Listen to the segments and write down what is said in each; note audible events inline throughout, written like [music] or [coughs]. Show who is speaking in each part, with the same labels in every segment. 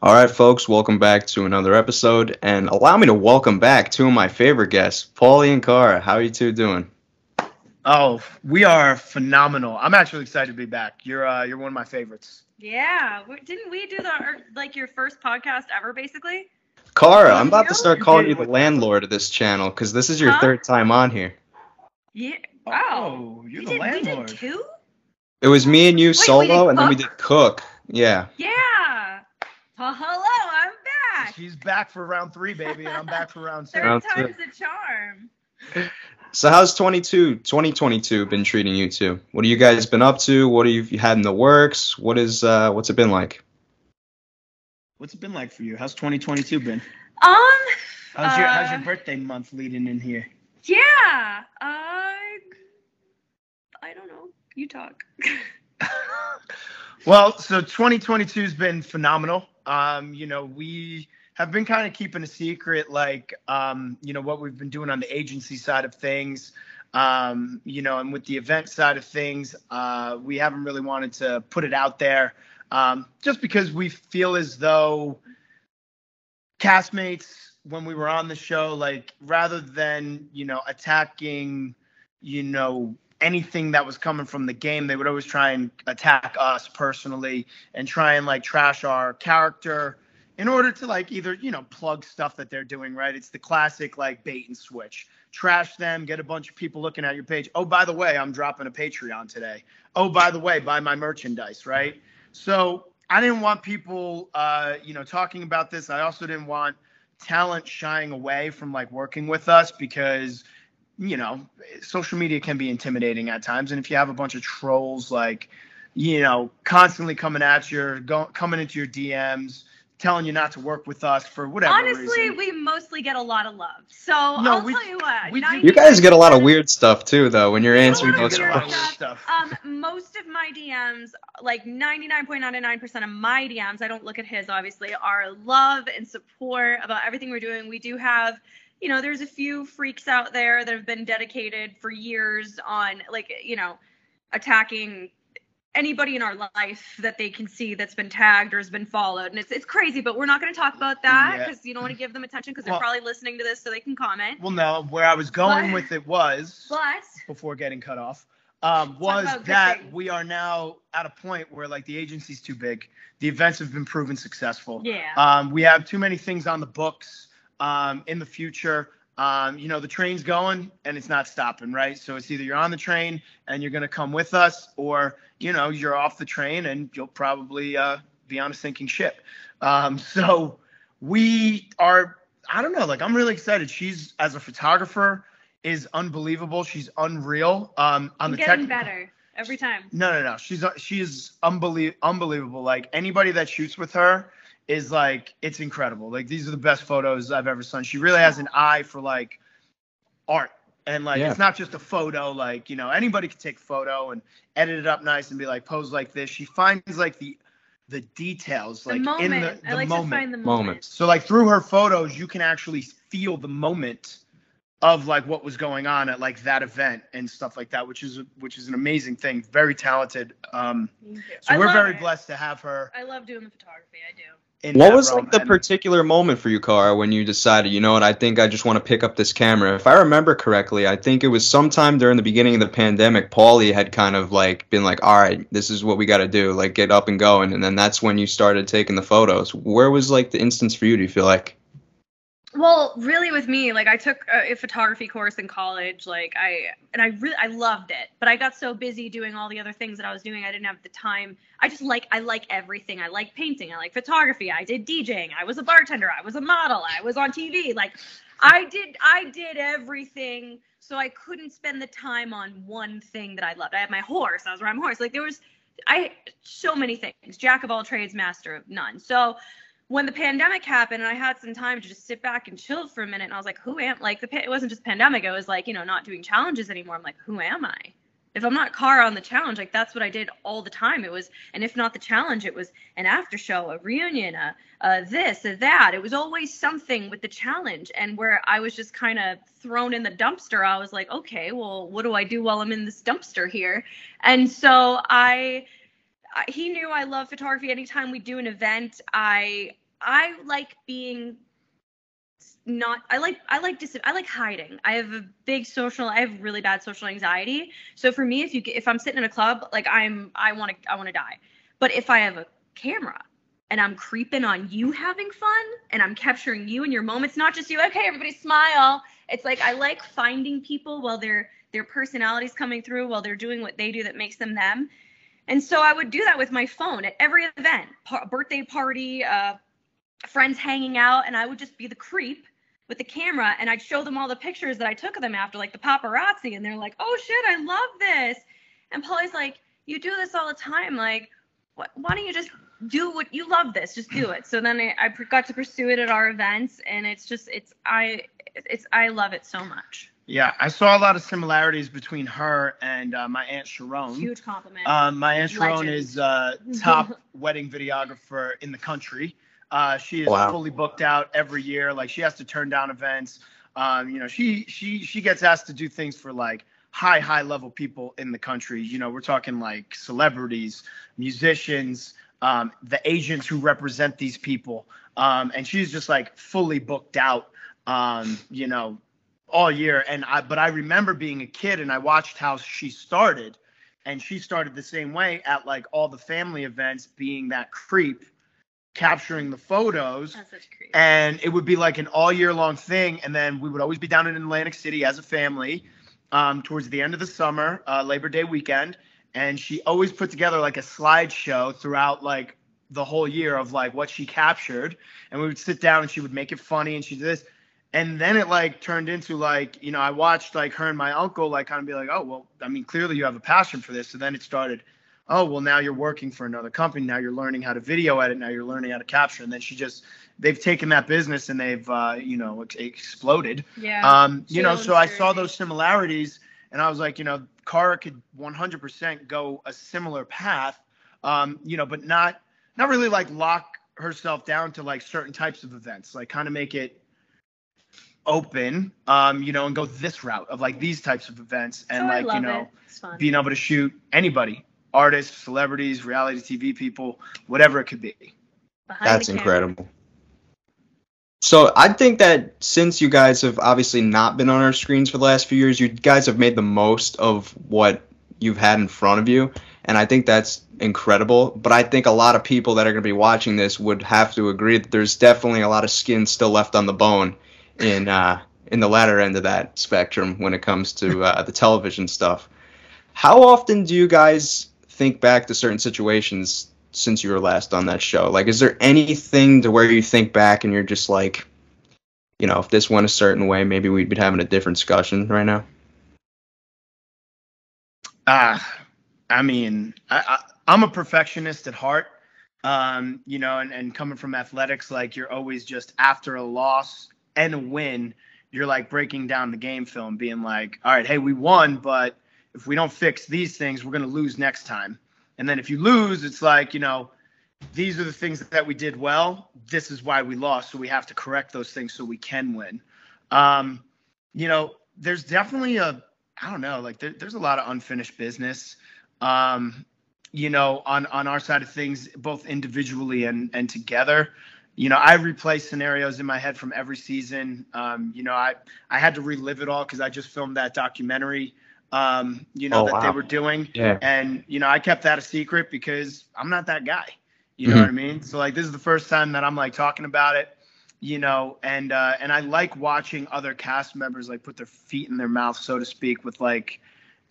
Speaker 1: All right, folks, welcome back to another episode, and allow me to welcome back two of my favorite guests, Paulie and Cara. How are you two doing?
Speaker 2: Oh, we are phenomenal. I'm actually excited to be back. You're uh, you're one of my favorites.
Speaker 3: Yeah, didn't we do the like your first podcast ever, basically?
Speaker 1: Cara, I'm about to start calling you the landlord of this channel because this is your
Speaker 3: Huh?
Speaker 1: third time on here.
Speaker 3: Yeah. Wow.
Speaker 2: Oh, you're
Speaker 3: we
Speaker 2: the
Speaker 3: did, We
Speaker 2: landlord.
Speaker 3: did two.
Speaker 1: It was me and you
Speaker 3: we
Speaker 1: solo, and then we did Cook. Yeah.
Speaker 3: Yeah. Well, hello, I'm back.
Speaker 2: She's back for round three, baby, and I'm back for round [laughs]
Speaker 3: Third
Speaker 2: two.
Speaker 1: Round
Speaker 3: time's a charm.
Speaker 1: So how's 22, 2022 been treating you two? What have you guys been up to? What have you had in the works? What is uh, what's it been like?
Speaker 2: What's it been like for you? How's 2022 been?
Speaker 3: Um.
Speaker 2: How's your How's your
Speaker 3: uh,
Speaker 2: birthday month leading in here?
Speaker 3: Yeah. I. I don't know. You talk. [laughs]
Speaker 2: well, so 2022 has been phenomenal. Um, you know, we have been kind of keeping a secret, like, um, you know, what we've been doing on the agency side of things. Um, you know, and with the event side of things, uh, we haven't really wanted to put it out there, um, just because we feel as though castmates, when we were on the show, like, rather than you know attacking, you know, anything that was coming from the game, they would always try and attack us personally and try and like trash our character in order to like either, you know, plug stuff that they're doing, right? It's the classic like bait and switch. Trash them, get a bunch of people looking at your page. Oh, by the way, I'm dropping a Patreon today. Oh, by the way, buy my merchandise, right? So I didn't want people, uh, you know, talking about this. I also didn't want talent shying away from like working with us because you know, social media can be intimidating at times, and if you have a bunch of trolls like, you know, constantly coming at you, go, coming into your DMs, telling you not to work with us for whatever
Speaker 3: Honestly,
Speaker 2: reason.
Speaker 3: we mostly get a lot of love. So
Speaker 2: No,
Speaker 3: I'll
Speaker 2: we-
Speaker 3: tell you what.
Speaker 2: we do-
Speaker 1: You guys get a lot of weird stuff too, though, when you're answering
Speaker 3: get
Speaker 1: those
Speaker 3: lot of
Speaker 2: Weird
Speaker 3: weird
Speaker 1: questions.
Speaker 2: stuff.
Speaker 3: Um, most of my DMs, like 99.99% of my DMs, I don't look at his obviously, are love and support about everything we're doing. We do have, you know, there's a few freaks out there that have been dedicated for years on, like, you know, attacking anybody in our life that they can see that's been tagged or has been followed. And it's it's crazy, but we're not going to talk about that
Speaker 2: Yeah.
Speaker 3: because you don't want to give them attention because
Speaker 2: Well-
Speaker 3: they're probably listening to this so they can comment.
Speaker 2: Well, no, where I was going
Speaker 3: But-
Speaker 2: with it was
Speaker 3: But
Speaker 2: before getting cut off um, was that
Speaker 3: things.
Speaker 2: we are now at a point where like the agency's too big. The events have been proven successful.
Speaker 3: yeah.
Speaker 2: Um, we have too many things on the books um, in the future. Um, you know, the train's going and it's not stopping, right? So it's either you're on the train and you're going to come with us, or you know, you're off the train and you'll probably uh, be on a sinking ship. Um, [laughs] so we are. I don't know. Like, I'm really excited. She's as a photographer is unbelievable. She's unreal. Um, on
Speaker 3: I'm
Speaker 2: the
Speaker 3: getting
Speaker 2: technical-
Speaker 3: better every time.
Speaker 2: no, no, no. She's she is unbelie- unbelievable. Like anybody that shoots with her is like it's incredible. Like these are the best photos I've ever seen. She really has an eye for like art. And like
Speaker 1: Yeah.
Speaker 2: it's not just a photo, like, you know, anybody could take a photo and edit it up nice and be like pose like this. She finds like the the details
Speaker 3: The
Speaker 2: like
Speaker 3: moment.
Speaker 2: in the, the
Speaker 3: I like
Speaker 2: moment.
Speaker 3: to find the
Speaker 1: Moment.
Speaker 3: moment.
Speaker 2: So like through her photos, you can actually feel the moment of like what was going on at like that event and stuff like that, which is which is an amazing thing. Very talented. Um,
Speaker 3: Thank you.
Speaker 2: so
Speaker 3: I
Speaker 2: we're very
Speaker 3: it.
Speaker 2: blessed to have her.
Speaker 3: I love doing the photography. I do.
Speaker 1: What was
Speaker 2: realm.
Speaker 1: like the particular moment for you, Cara, when you decided, you know what, I think I just want to pick up this camera? If I remember correctly, I think it was sometime during the beginning of the pandemic, Paulie had kind of like been like, all right, this is what we got to do, like get up and going. And then that's when you started taking the photos. Where was like the instance for you, do you feel like?
Speaker 3: Well, really, with me, like I took a, a photography course in college, like I and I really I loved it, but I got so busy doing all the other things that I was doing, I didn't have the time. I just like I like everything. I like painting. I like photography. I did DJing. I was a bartender. I was a model. I was on TV. Like I did I did everything. So I couldn't spend the time on one thing that I loved. I had my horse. I was riding horse. Like there was I so many things. Jack of all trades, master of none. So when the pandemic happened and I had some time to just sit back and chill for a minute, and I was like, who am like the it wasn't just pandemic, it was like you know not doing challenges anymore. I'm like, who am I? If I'm not car on the challenge, like that's what I did all the time. It was, and if not the challenge, it was an after show, a reunion, a, a this, a that. It was always something with the challenge, and where I was just kind of thrown in the dumpster. I was like, okay, well, what do I do while I'm in this dumpster here? And so I- he knew I love photography. Anytime we do an event, I I like being not I like I like dis- I like hiding. I have a big social I have really bad social anxiety. So for me if you get, if I'm sitting in a club like I'm I want to I want to die. But if I have a camera and I'm creeping on you having fun and I'm capturing you and your moments not just you okay everybody smile. It's like I like finding people while their their personalities coming through while they're doing what they do that makes them them. And so I would do that with my phone at every event, pa- birthday party, uh, friends hanging out, and I would just be the creep with the camera and I'd show them all the pictures that I took of them after, like the paparazzi, and they're like, "Oh shit, I love this." And Paulie's like, "You do this all the time. Like, wh- why don't you just do what you love? This, just do it." So then I, I got to pursue it at our events, and it's just, it's I, it's I love it so much.
Speaker 2: Yeah, I saw a lot of similarities between her and uh, my aunt Sharon.
Speaker 3: Huge compliment.
Speaker 2: Um, my aunt Sharon
Speaker 3: Legend.
Speaker 2: is uh, top [laughs] wedding videographer in the country. Uh, she is
Speaker 1: Wow.
Speaker 2: fully booked out every year. Like she has to turn down events. Um, you know, she she she gets asked to do things for like high high level people in the country. You know, we're talking like celebrities, musicians, um, the agents who represent these people, um, and she's just like fully booked out. Um, you know, all year. And I but I remember being a kid and I watched how she started and she started the same way at like all the family events being that creep capturing the photos
Speaker 3: That's such creep.
Speaker 2: and it would be like an all year long thing and then we would always be down in atlantic city as a family um, towards the end of the summer uh, labor day weekend and she always put together like a slideshow throughout like the whole year of like what she captured and we would sit down and she would make it funny and she did this and then it like turned into like you know i watched like her and my uncle like kind of be like oh well i mean clearly you have a passion for this. So then it started oh well now you're working for another company. Now you're learning how to video edit. Now you're learning how to capture. And then she just they've taken that business and they've uh, you know ex- exploded.
Speaker 3: Yeah.
Speaker 2: um you know so i saw those similarities and i was like you know Cara could 100% go a similar path um you know but not not really like lock herself down to like certain types of events like kind of make it open um you know and go this route of like these types of events and
Speaker 3: so
Speaker 2: like you know
Speaker 3: it.
Speaker 2: Being able to shoot anybody artists celebrities reality tv people whatever it could be
Speaker 3: Behind
Speaker 1: That's incredible. So I think that since you guys have obviously not been on our screens for the last few years, you guys have made the most of what you've had in front of you, and I think that's incredible. But I think a lot of people that are going to be watching this would have to agree that there's definitely a lot of skin still left on the bone in uh, in the latter end of that spectrum when it comes to uh, the television stuff. How often do you guys think back to certain situations since you were last on that show? Like, is there anything to where you think back and you're just like, you know, if this went a certain way, maybe we'd be having a different discussion right now?
Speaker 2: uh i mean I, I i'm a perfectionist at heart um you know and, and coming from athletics like you're always just after a loss and win you're like breaking down the game film being like all right hey we won but if we don't fix these things we're going to lose next time and then if you lose it's like you know these are the things that we did well this is why we lost so we have to correct those things so we can win um you know there's definitely a I don't know, like there, there's a lot of unfinished business. Um, you know, on on our side of things, both individually and and together. You know, I replay scenarios in my head from every season. Um, you know, I I had to relive it all because I just filmed that documentary. Um, you know
Speaker 1: Oh,
Speaker 2: that they were doing,
Speaker 1: Yeah.
Speaker 2: and you know I kept that a secret because I'm not that guy. You know
Speaker 1: Mhm.
Speaker 2: what I mean? So like this is the first time that I'm like talking about it you know and uh and i like watching other cast members like put their feet in their mouth so to speak with like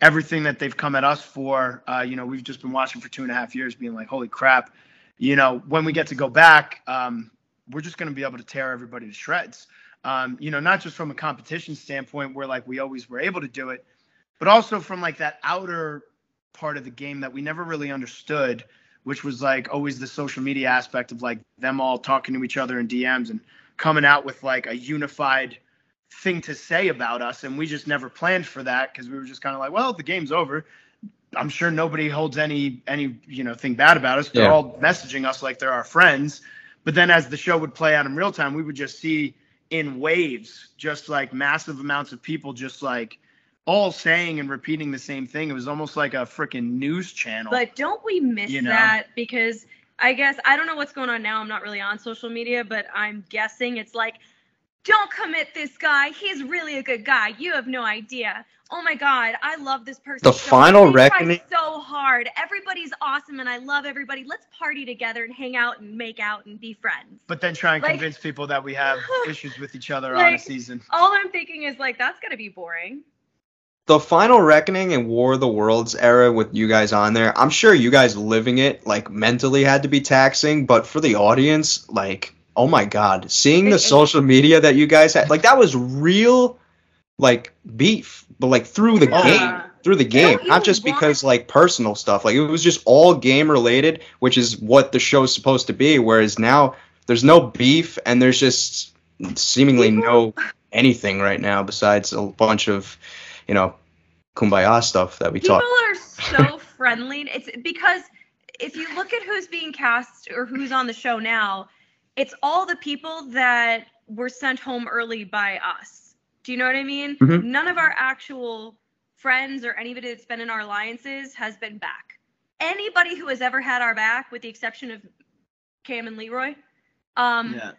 Speaker 2: everything that they've come at us for uh you know we've just been watching for two and a half years being like holy crap you know when we get to go back um we're just going to be able to tear everybody to shreds. Um you know not just from a competition standpoint where like we always were able to do it but also from like that outer part of the game that we never really understood which was like always the social media aspect of like them all talking to each other in DMs and coming out with like a unified thing to say about us. And we just never planned for that because we were just kind of like well the game's over i'm sure nobody holds any any you know thing bad about us. They're
Speaker 1: Yeah.
Speaker 2: all messaging us like they're our friends but then as the show would play out in real time we would just see in waves just like massive amounts of people just like all saying and repeating the same thing it was almost like a freaking news channel
Speaker 3: But don't we miss
Speaker 2: You know?
Speaker 3: that because I guess I don't know what's going on now. I'm not really on social media, but I'm guessing it's like, don't commit this guy. He's really a good guy. You have no idea. Oh my God, I love this person.
Speaker 1: The
Speaker 3: so
Speaker 1: final
Speaker 3: much. They try
Speaker 1: reckoning-
Speaker 3: So hard. Everybody's awesome, and I love everybody. Let's party together and hang out and make out and be friends.
Speaker 2: But then try and
Speaker 3: Like-
Speaker 2: convince people that we have [sighs] issues with each other on a season.
Speaker 3: All I'm thinking is like, that's gonna be boring.
Speaker 1: the final reckoning and war of the worlds era with you guys on there i'm sure you guys living it like mentally had to be taxing but for the audience like oh my god seeing the social media that you guys had like that was real like beef but like through the
Speaker 2: Yeah.
Speaker 1: game through the game
Speaker 3: don't
Speaker 1: just
Speaker 3: want-
Speaker 1: because like personal stuff like it was just all game related which is what the show's supposed to be whereas now there's no beef and there's just seemingly no anything right now besides a bunch of you know kumbaya stuff that we
Speaker 3: People
Speaker 1: talk People
Speaker 3: are so [laughs] friendly. It's because if you look at who's being cast or who's on the show now, it's all the people that were sent home early by us. Do you know what I mean?
Speaker 1: Mhm.
Speaker 3: None of our actual friends or anybody that's been in our alliances has been back. Anybody who has ever had our back, with the exception of Cam and Leroy, um,
Speaker 2: Yeah.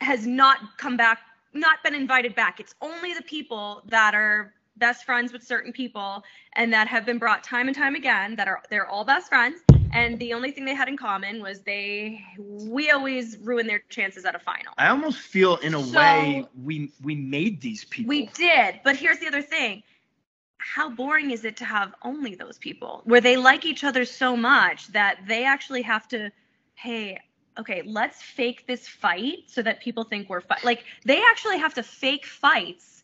Speaker 3: has not come back, not been invited back. It's only the people that are best friends with certain people and that have been brought time and time again that are they're all best friends and the only thing they had in common was they we always ruin their chances at a final.
Speaker 2: I almost feel in a
Speaker 3: So-
Speaker 2: way we we made these people.
Speaker 3: We did, but here's the other thing. How boring is it to have only those people where they like each other so much that they actually have to, hey, okay, let's fake this fight so that people think we're fight. Like they actually have to fake fights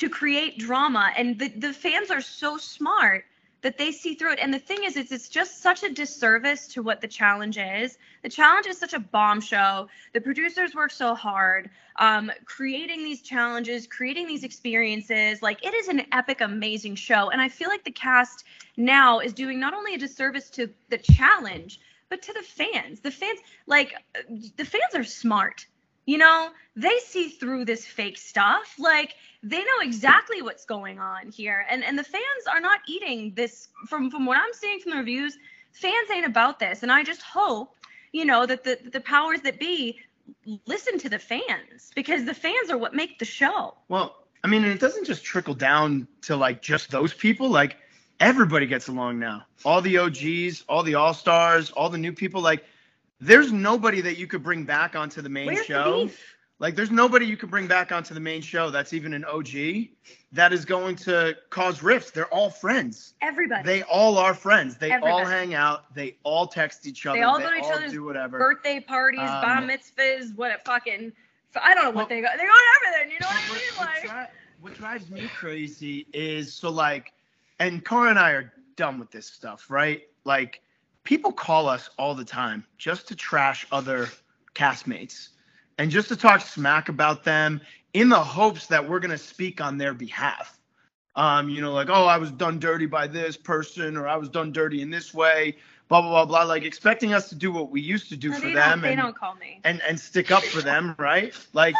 Speaker 3: to create drama, and the the fans are so smart that they see through it. And the thing is, it's it's just such a disservice to what the challenge is. The challenge is such a bomb show. The producers work so hard um, creating these challenges, creating these experiences. Like it is an epic, amazing show. And I feel like the cast now is doing not only a disservice to the challenge, but to the fans. The fans, like, the fans are smart. You know, they see through this fake stuff. Like, they know exactly what's going on here. And and the fans are not eating this from from what I'm seeing from the reviews, fans ain't about this. And I just hope, you know, that the the powers that be listen to the fans because the fans are what make the show.
Speaker 2: Well, I mean, and it doesn't just trickle down to like just those people. Like everybody gets along now. All the OGs, all the All Stars, all the new people. Like there's nobody that you could bring back onto the main
Speaker 3: Where's
Speaker 2: show.
Speaker 3: the?
Speaker 2: Like there's nobody you could bring back onto the main show that's even an OG that is going to cause rifts. They're all friends.
Speaker 3: Everybody.
Speaker 2: They all are friends. They all hang out. They all text each other.
Speaker 3: They all go to each other's
Speaker 2: do whatever.
Speaker 3: Birthday parties,
Speaker 2: Um,
Speaker 3: bar mitzvahs, what it fucking. I don't know what
Speaker 2: Well-
Speaker 3: they go. They go to everything. You know what I mean?
Speaker 2: what
Speaker 3: Like.
Speaker 2: dri- what drives me crazy is so like, and Cara and I are done with this stuff, right? Like, people call us all the time just to trash other castmates and just to talk smack about them in the hopes that we're gonna speak on their behalf. Um, you know, like, oh, I was done dirty by this person, or I was done dirty in this way, blah blah blah blah. Like expecting us to do what we used to do
Speaker 3: No,
Speaker 2: for
Speaker 3: they
Speaker 2: them.
Speaker 3: don't. They
Speaker 2: and,
Speaker 3: don't call me.
Speaker 2: and and stick up for them, [laughs] right? Like,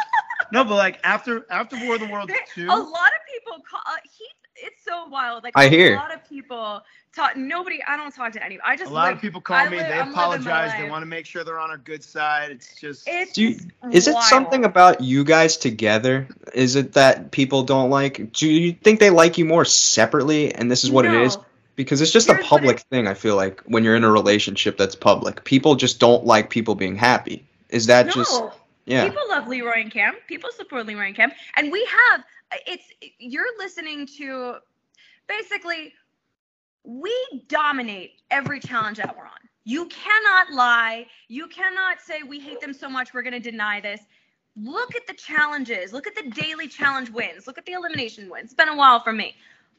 Speaker 2: no, but like after after War of the Worlds
Speaker 3: There-
Speaker 2: two,
Speaker 3: A lot of people call. Uh, he. It's so wild. Like
Speaker 1: I
Speaker 3: a
Speaker 1: hear.
Speaker 3: A lot of people talk. Nobody. I don't talk to anybody. I
Speaker 2: a
Speaker 3: just.
Speaker 2: a lot
Speaker 3: live,
Speaker 2: of people call
Speaker 3: I
Speaker 2: me.
Speaker 3: live-
Speaker 2: they
Speaker 3: I'm
Speaker 2: apologize. They want to make sure they're on our good side. It's just
Speaker 3: It's
Speaker 1: Do you-
Speaker 3: just
Speaker 1: Is it
Speaker 3: wild.
Speaker 1: something about you guys together? Is it that people don't like? Do you think they like you more separately, and this is what it is? Because it's just a
Speaker 3: Here's what
Speaker 1: public thing. I feel like when you're in a relationship that's public, people just don't like people being happy. Is that
Speaker 3: no.
Speaker 1: just yeah?
Speaker 3: People love Leroy and Cam. People support Leroy and Cam. And we have it's you're listening to basically we dominate every challenge that we're on. You cannot lie. You cannot say we hate them so much we're going to deny this. Look at the challenges. Look at the daily challenge wins. Look at the elimination wins. It's been a while for me.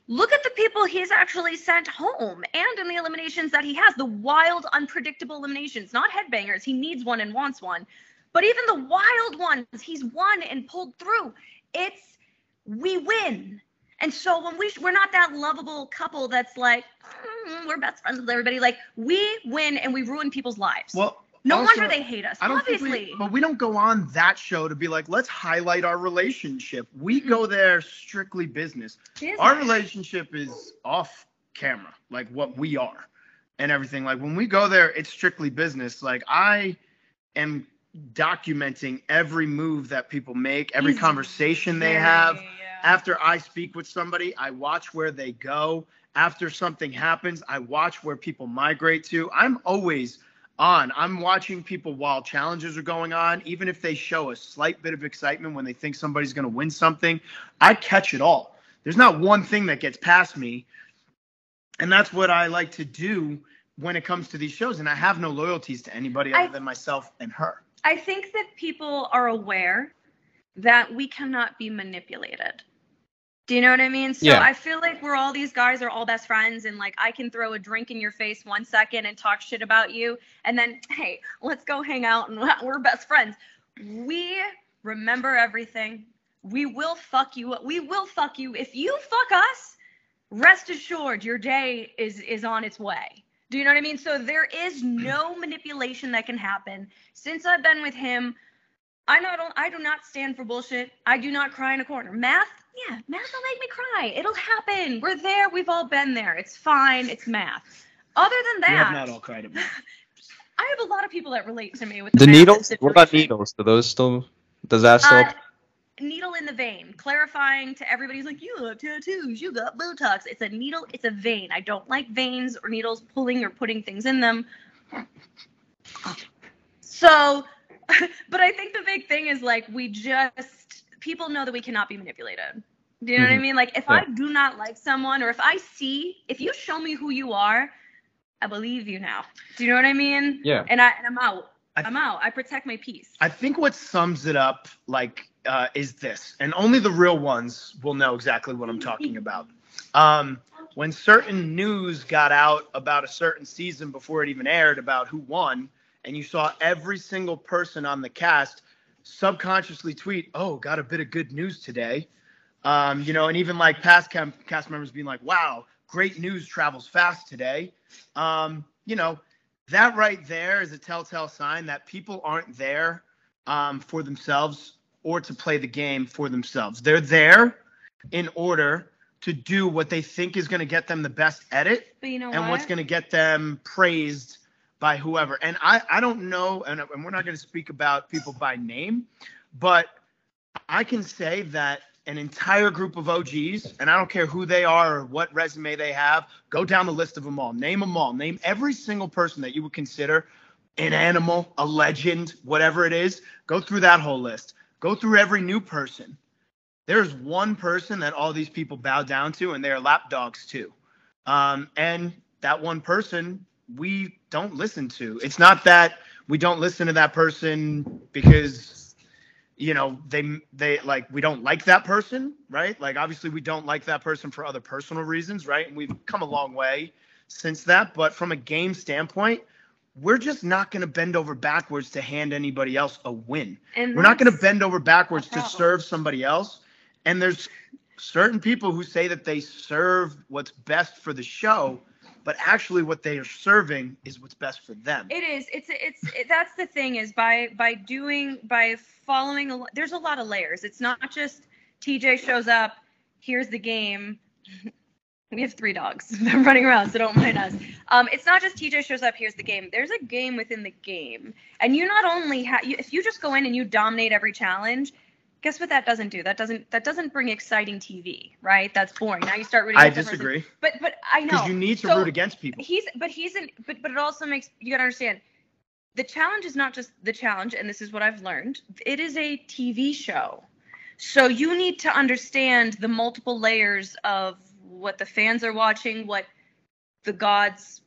Speaker 3: Look at the people he's actually sent home and in the eliminations that he has, the wild, unpredictable eliminations, not headbangers. He needs one and wants one. But even the wild ones, he's won and pulled through. It's we win. And so when we we're not that lovable couple that's like "Mm, we're best friends with everybody. Like we win and we ruin people's lives.
Speaker 2: well.
Speaker 3: no
Speaker 2: also,
Speaker 3: wonder they hate us.
Speaker 2: I don't
Speaker 3: Obviously.
Speaker 2: think we, but we don't go on that show to be like, let's highlight our relationship. We go there strictly business.
Speaker 3: Business.
Speaker 2: Our relationship is off camera, like what we are. and everything. Like when we go there, it's strictly business. Like I am documenting every move that people make, every conversation they have.
Speaker 3: yeah.
Speaker 2: After I speak with somebody, I watch where they go. After something happens, I watch where people migrate to. I'm always on. I'm watching people while challenges are going on, even if they show a slight bit of excitement when they think somebody's going to win something. I catch it all. There's not one thing that gets past me. And that's what I like to do when it comes to these shows. And I have no loyalties to anybody
Speaker 3: I-
Speaker 2: other than myself and her.
Speaker 3: I think that people are aware that we cannot be manipulated. Do you know what I mean? So
Speaker 1: Yeah.
Speaker 3: I feel like we're all these guys are all best friends and like I can throw a drink in your face one second and talk shit about you and then [laughs] hey, let's go hang out and [laughs] we're best friends. We remember everything. We will fuck you. We will fuck you if you fuck us. Rest assured your day is is on its way. Do you know what I mean? So there is no [clears throat] manipulation that can happen. Since I've been with him, I not I do not stand for bullshit. I do not cry in a corner. Math, yeah, math will make me cry. It'll happen. We're there. We've all been there. It's fine. It's math. Other than that,
Speaker 2: We have not all cried at [laughs] math.
Speaker 3: I have a lot of people that relate to me with
Speaker 1: The
Speaker 3: math
Speaker 1: needles? What about needles? Do those still? Does that still?
Speaker 3: Uh, needle in the vein, clarifying to everybody who's like, you have tattoos, you got Botox. It's a needle, it's a vein. I don't like veins or needles pulling or putting things in them. So, [laughs] but I think the big thing is like, we just, people know that we cannot be manipulated. Do you know what I
Speaker 1: Mhm.
Speaker 3: mean? Like, if
Speaker 1: Yeah.
Speaker 3: I do not like someone or if I see, if you show me who you are, I believe you now. Do you know what I mean?
Speaker 1: yeah.
Speaker 3: And, I, and I'm out.
Speaker 2: I-
Speaker 3: I'm out. I protect my peace.
Speaker 2: I think what sums it up like uh, is this, and only the real ones will know exactly what I'm talking about. Um, when certain news got out about a certain season before it even aired about who won, and you saw every single person on the cast subconsciously tweet, "Oh, got a bit of good news today," um, you know, and even like past cam- cast members being like, "Wow, great news travels fast today," um, you know, that right there is a telltale sign that people aren't there um, for themselves or to play the game for themselves. They're there in order to do what they think is going to get them the best edit
Speaker 3: but you know
Speaker 2: and
Speaker 3: what?
Speaker 2: what's going to get them praised by whoever. And I, I don't know, and, and we're not going to speak about people by name, but I can say that an entire group of OGs, and I don't care who they are or what resume they have, go down the list of them all, name them all, name every single person that you would consider an animal, a legend, whatever it is, go through that whole list. Go through every new person. There's one person that all these people bow down to, and they're lapdogs too. Um, and that one person we don't listen to. It's not that we don't listen to that person because you know they they like we don't like that person, right? Like obviously we don't like that person for other personal reasons, right? And we've come a long way since that, but from a game standpoint, we're just not going to bend over backwards to hand anybody else a win.
Speaker 3: And
Speaker 2: We're not going to bend over backwards to serve somebody else. And there's certain people who say that they serve what's best for the show, but actually what they are serving is what's best for them.
Speaker 3: It is. It's it's it, that's the thing is by by doing by following. There's a lot of layers. It's not just TJ shows up. Here's the game. [laughs] We have three dogs. [laughs] Running around, so don't mind us. Um, it's not just TJ shows up. Here's the game. There's a game within the game, and you not only have if you just go in and you dominate every challenge. Guess what that doesn't do? That doesn't that doesn't bring exciting TV, right? That's boring. Now you start rooting.
Speaker 2: I
Speaker 3: against that person.
Speaker 2: disagree
Speaker 3: But but I know
Speaker 2: because you need to
Speaker 3: So-
Speaker 2: root against people.
Speaker 3: he's but he's in but but it also makes you gotta understand the challenge is not just the challenge and this is what i've learned it is a tv show so you need to understand the multiple layers of what the fans are watching what the gods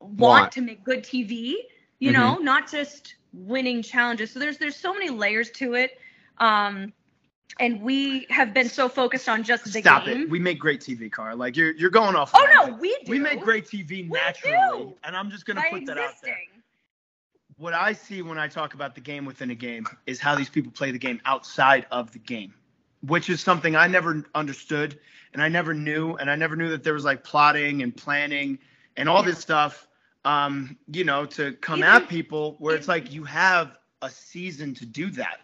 Speaker 3: want,
Speaker 1: Want.
Speaker 3: to make good tv you
Speaker 1: Mhm.
Speaker 3: know not just winning challenges so there's there's so many layers to it um and we have been so focused on just the
Speaker 2: Stop
Speaker 3: game
Speaker 2: it. We make great TV, Car. Like you're you're going off.
Speaker 3: oh no we do
Speaker 2: We make great TV naturally, We
Speaker 3: do.
Speaker 2: and I'm just gonna
Speaker 3: by
Speaker 2: put that out there. what I see when I talk about the game within a game is how these people play the game outside of the game, which is something I never understood and I never knew. And I never knew that there was like plotting and planning and all this stuff, um, you know, to come
Speaker 3: Even-
Speaker 2: at people where it's like you have a season to do that.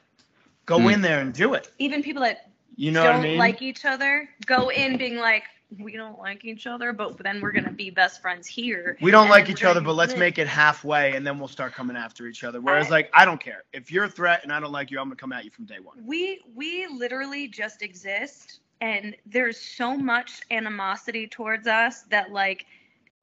Speaker 2: Go
Speaker 1: Hmm.
Speaker 2: in there and do it.
Speaker 3: even people that
Speaker 2: You know
Speaker 3: don't
Speaker 2: I mean?
Speaker 3: like each other go in being like we don't like each other, but then we're gonna be best friends here.
Speaker 2: We don't like each other, but let's
Speaker 3: live.
Speaker 2: make it halfway, and then we'll start coming after each other. Whereas,
Speaker 3: I-
Speaker 2: like, I don't care if you're a threat and I don't like you, I'm gonna come at you from day one.
Speaker 3: we we literally just exist and there's so much animosity towards us that like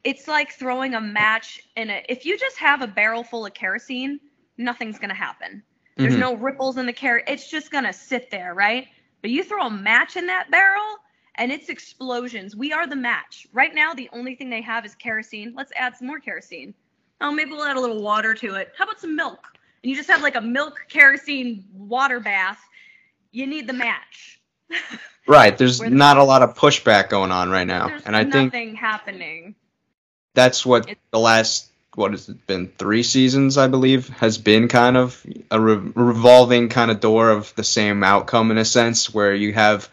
Speaker 3: it's like throwing a match in a if you just have a barrel full of kerosene nothing's going to happen there's
Speaker 1: Mhm.
Speaker 3: no ripples in the car it's just going to sit there right? But you throw a match in that barrel and it's explosions. We are the match. Right now the only thing they have is kerosene. Let's add some more kerosene. Oh maybe we'll add a little water to it. How about some milk? And you just have like a milk kerosene water bath. You need the match. [laughs]
Speaker 1: Right. There's
Speaker 3: the-
Speaker 1: not a lot of pushback going on right now,
Speaker 3: there's
Speaker 1: and I think
Speaker 3: nothing happening.
Speaker 1: that's what
Speaker 3: It-
Speaker 1: the last what has it been three seasons I believe has been kind of a re- revolving kind of door of the same outcome in a sense where you have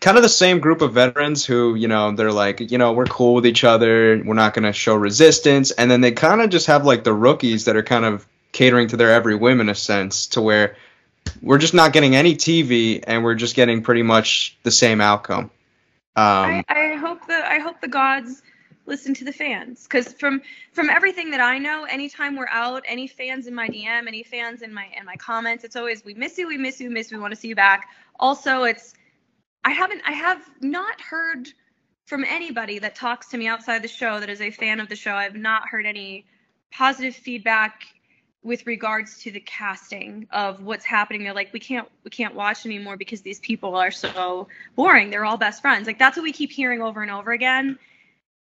Speaker 1: kind of the same group of veterans who you know they're like you know we're cool with each other we're not going to show resistance and then they kind of just have like the rookies that are kind of catering to their every whim in a sense to where we're just not getting any TV and we're just getting pretty much the same outcome. Um
Speaker 3: I, I hope the I hope the gods listen to the fans because from from everything that I know, anytime we're out, any fans in my DM, any fans in my in my comments, it's always we miss you, we miss you, we miss you, we want to see you back. Also, it's I haven't I have not heard from anybody that talks to me outside the show that is a fan of the show. I've not heard any positive feedback with regards to the casting of what's happening. They're like, we can't we can't watch anymore because these people are so boring. They're all best friends. Like that's what we keep hearing over and over again.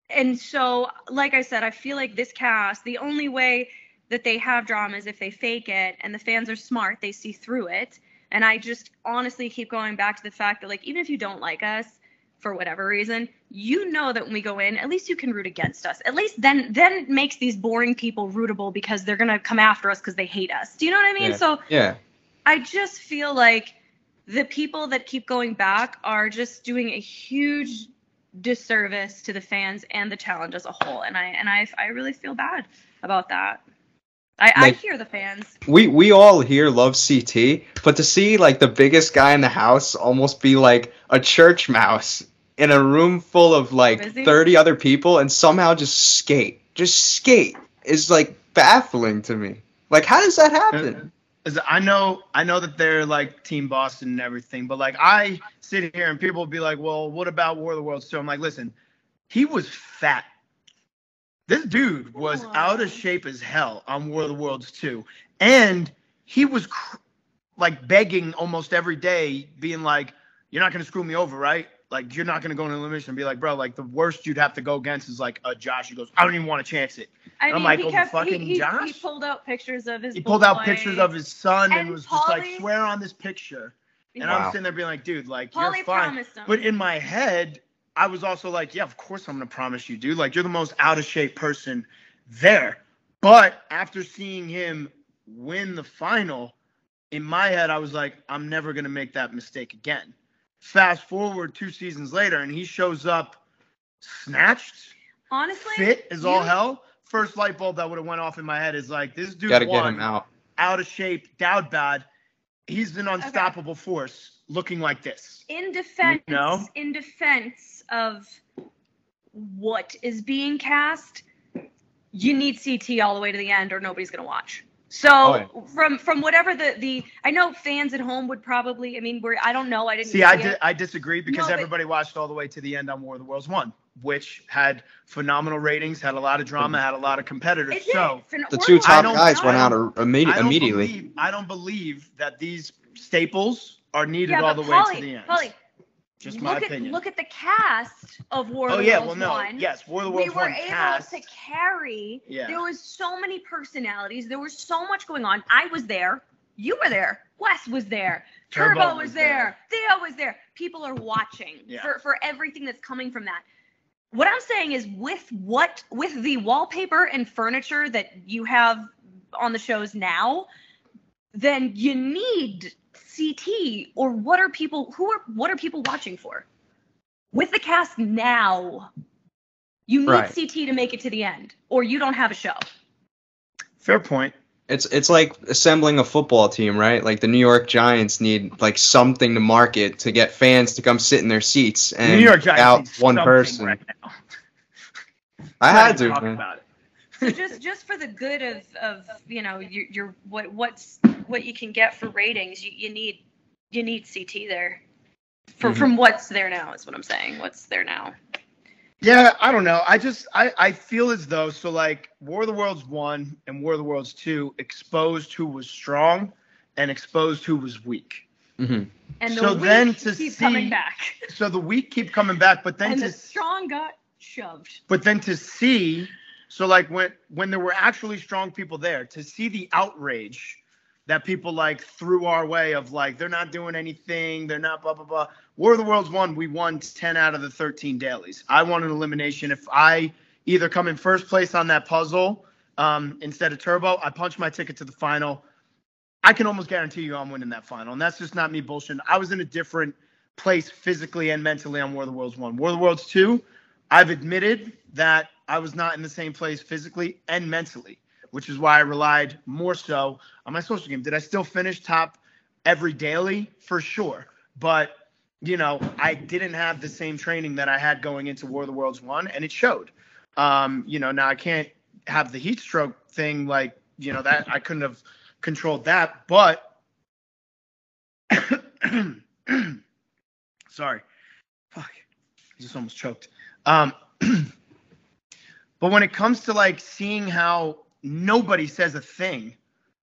Speaker 3: And so, like I said, I feel like this cast, the only way that they have drama is if they fake it, and the fans are smart, they see through it. And I just honestly keep going back to the fact that, like, even if you don't like us for whatever reason, you know that when we go in, at least you can root against us. At least then, then it makes these boring people rootable because they're gonna come after us because they hate us. Do you know what I mean?
Speaker 1: Yeah.
Speaker 3: So
Speaker 1: yeah
Speaker 3: I just feel like the people that keep going back are just doing a huge disservice to the fans and the challenge as a whole, and I and I I really feel bad about that. I, I hear the fans.
Speaker 1: we we all here love CT, but to see like the biggest guy in the house almost be like a church mouse in a room full of like
Speaker 3: Busy?
Speaker 1: 30 other people and somehow just skate, just skate is like baffling to me. Like how does that happen?
Speaker 2: Is I know I know that they're like Team Boston and everything, but like I sit here and people will be like, "Well, what about War of the Worlds?" So I'm like, "Listen, he was fat. This dude was out of shape as hell on War of the Worlds too, and he was cr- like begging almost every day, being like, "You're not gonna screw me over, right? Like you're not gonna go into elimination and be like, bro, like the worst you'd have to go against is like a Josh. He goes, I don't even want to chance it.
Speaker 3: I
Speaker 2: I'm
Speaker 3: mean,
Speaker 2: like,
Speaker 3: he
Speaker 2: oh,
Speaker 3: kept
Speaker 2: fucking
Speaker 3: he, he, he pulled out pictures of his.
Speaker 2: He pulled out
Speaker 3: boy.
Speaker 2: pictures of his son and,
Speaker 3: And
Speaker 2: was just like, swear on this picture. And
Speaker 3: Yeah.
Speaker 2: I'm sitting there being like, dude, like
Speaker 3: Paulie
Speaker 2: you're fine.
Speaker 3: promised him.
Speaker 2: But in my head, I was also like, yeah, of course I'm gonna promise you, dude. Like you're the most out of shape person there. But after seeing him win the final, in my head, I was like, I'm never gonna make that mistake again. Fast forward two seasons later, and he shows up snatched,
Speaker 3: Honestly,
Speaker 2: fit as all hell. First light bulb that would have went off in my head is like, this dude
Speaker 1: Got to get him out.
Speaker 2: out of shape, Dowd bad. He's an unstoppable force looking like this.
Speaker 3: in defense
Speaker 2: know?
Speaker 3: in defense of what is being cast you need ct all the way to the end or nobody's going to watch so
Speaker 1: Oh, yeah.
Speaker 3: from from whatever the the i know fans at home would probably i mean we're i don't know i didn't
Speaker 2: See, I, di- I disagree because
Speaker 3: No, but-
Speaker 2: everybody watched all the way to the end on War of the Worlds 1, which had phenomenal ratings, had a lot of drama, had a lot of competitors.
Speaker 3: It.
Speaker 2: So
Speaker 1: The two top guys went out
Speaker 2: don't-
Speaker 1: a- immedi-
Speaker 2: I don't
Speaker 1: immediately.
Speaker 2: Believe, I don't believe that these staples are needed
Speaker 3: yeah,
Speaker 2: all the
Speaker 3: Paulie,
Speaker 2: way to the end.
Speaker 3: Paulie,
Speaker 2: Just
Speaker 3: look
Speaker 2: my
Speaker 3: at
Speaker 2: opinion.
Speaker 3: look at the cast of War of
Speaker 2: oh
Speaker 3: the
Speaker 2: yeah, well no,
Speaker 3: one.
Speaker 2: yes, War of the Worlds we
Speaker 3: were
Speaker 2: 1
Speaker 3: able
Speaker 2: cast.
Speaker 3: to carry.
Speaker 2: Yeah.
Speaker 3: There was so many personalities. There was so much going on. I was there. You were there. Wes was there. Turbo,
Speaker 2: Turbo
Speaker 3: was,
Speaker 2: was
Speaker 3: there. Theo was there. People are watching
Speaker 2: Yeah.
Speaker 3: for, for everything that's coming from that. What I'm saying is with what with the wallpaper and furniture that you have on the shows now, then you need CT or what are people who are what are people watching for? With the cast now, you need
Speaker 1: Right.
Speaker 3: CT to make it to the end, or you don't have a show.
Speaker 2: Fair point.
Speaker 1: It's it's like assembling a football team, right? Like the New York Giants need like something to market to get fans to come sit in their seats and
Speaker 2: New York Giants
Speaker 1: out one person.
Speaker 2: right now.
Speaker 1: I had to.
Speaker 2: talk
Speaker 1: man.
Speaker 2: about it.
Speaker 3: so just just for the good of of you know your your what what's what you can get for ratings, you, you need you need CT there. For
Speaker 1: Mhm.
Speaker 3: from what's there now is what I'm saying. What's there now?
Speaker 2: Yeah, I don't know. I just I, I feel as though so like War of the Worlds one and War of the Worlds two exposed who was strong and exposed who was weak.
Speaker 1: hmm
Speaker 3: And the
Speaker 2: So
Speaker 3: weak
Speaker 2: then to
Speaker 3: keep
Speaker 2: see-
Speaker 3: coming back, [laughs]
Speaker 2: So the weak keep coming back, but then
Speaker 3: and
Speaker 2: to
Speaker 3: the strong got shoved.
Speaker 2: but then to see so like when when there were actually strong people there to see the outrage that people like threw our way of like they're not doing anything they're not blah blah blah. War of the worlds won. We won 10 out of the 13 dailies. I won an elimination. If i either come in first place on that puzzle um, instead of turbo i punch my ticket to the final. I can almost guarantee you i'm winning that final and that's just not me bullshitting. I was in a different place physically and mentally on war of the worlds 1 war of the worlds 2 I've admitted that I was not in the same place physically and mentally, which is why I relied more so on my social game. Did I still finish top every daily? For sure. But, you know, I didn't have the same training that I had going into War of the Worlds 1, and it showed. Um, you know, now I can't have the heat stroke thing like, you know, that I couldn't have controlled that, but [coughs] sorry. Fuck. I just almost choked. Um, [coughs] but when it comes to like seeing how nobody says a thing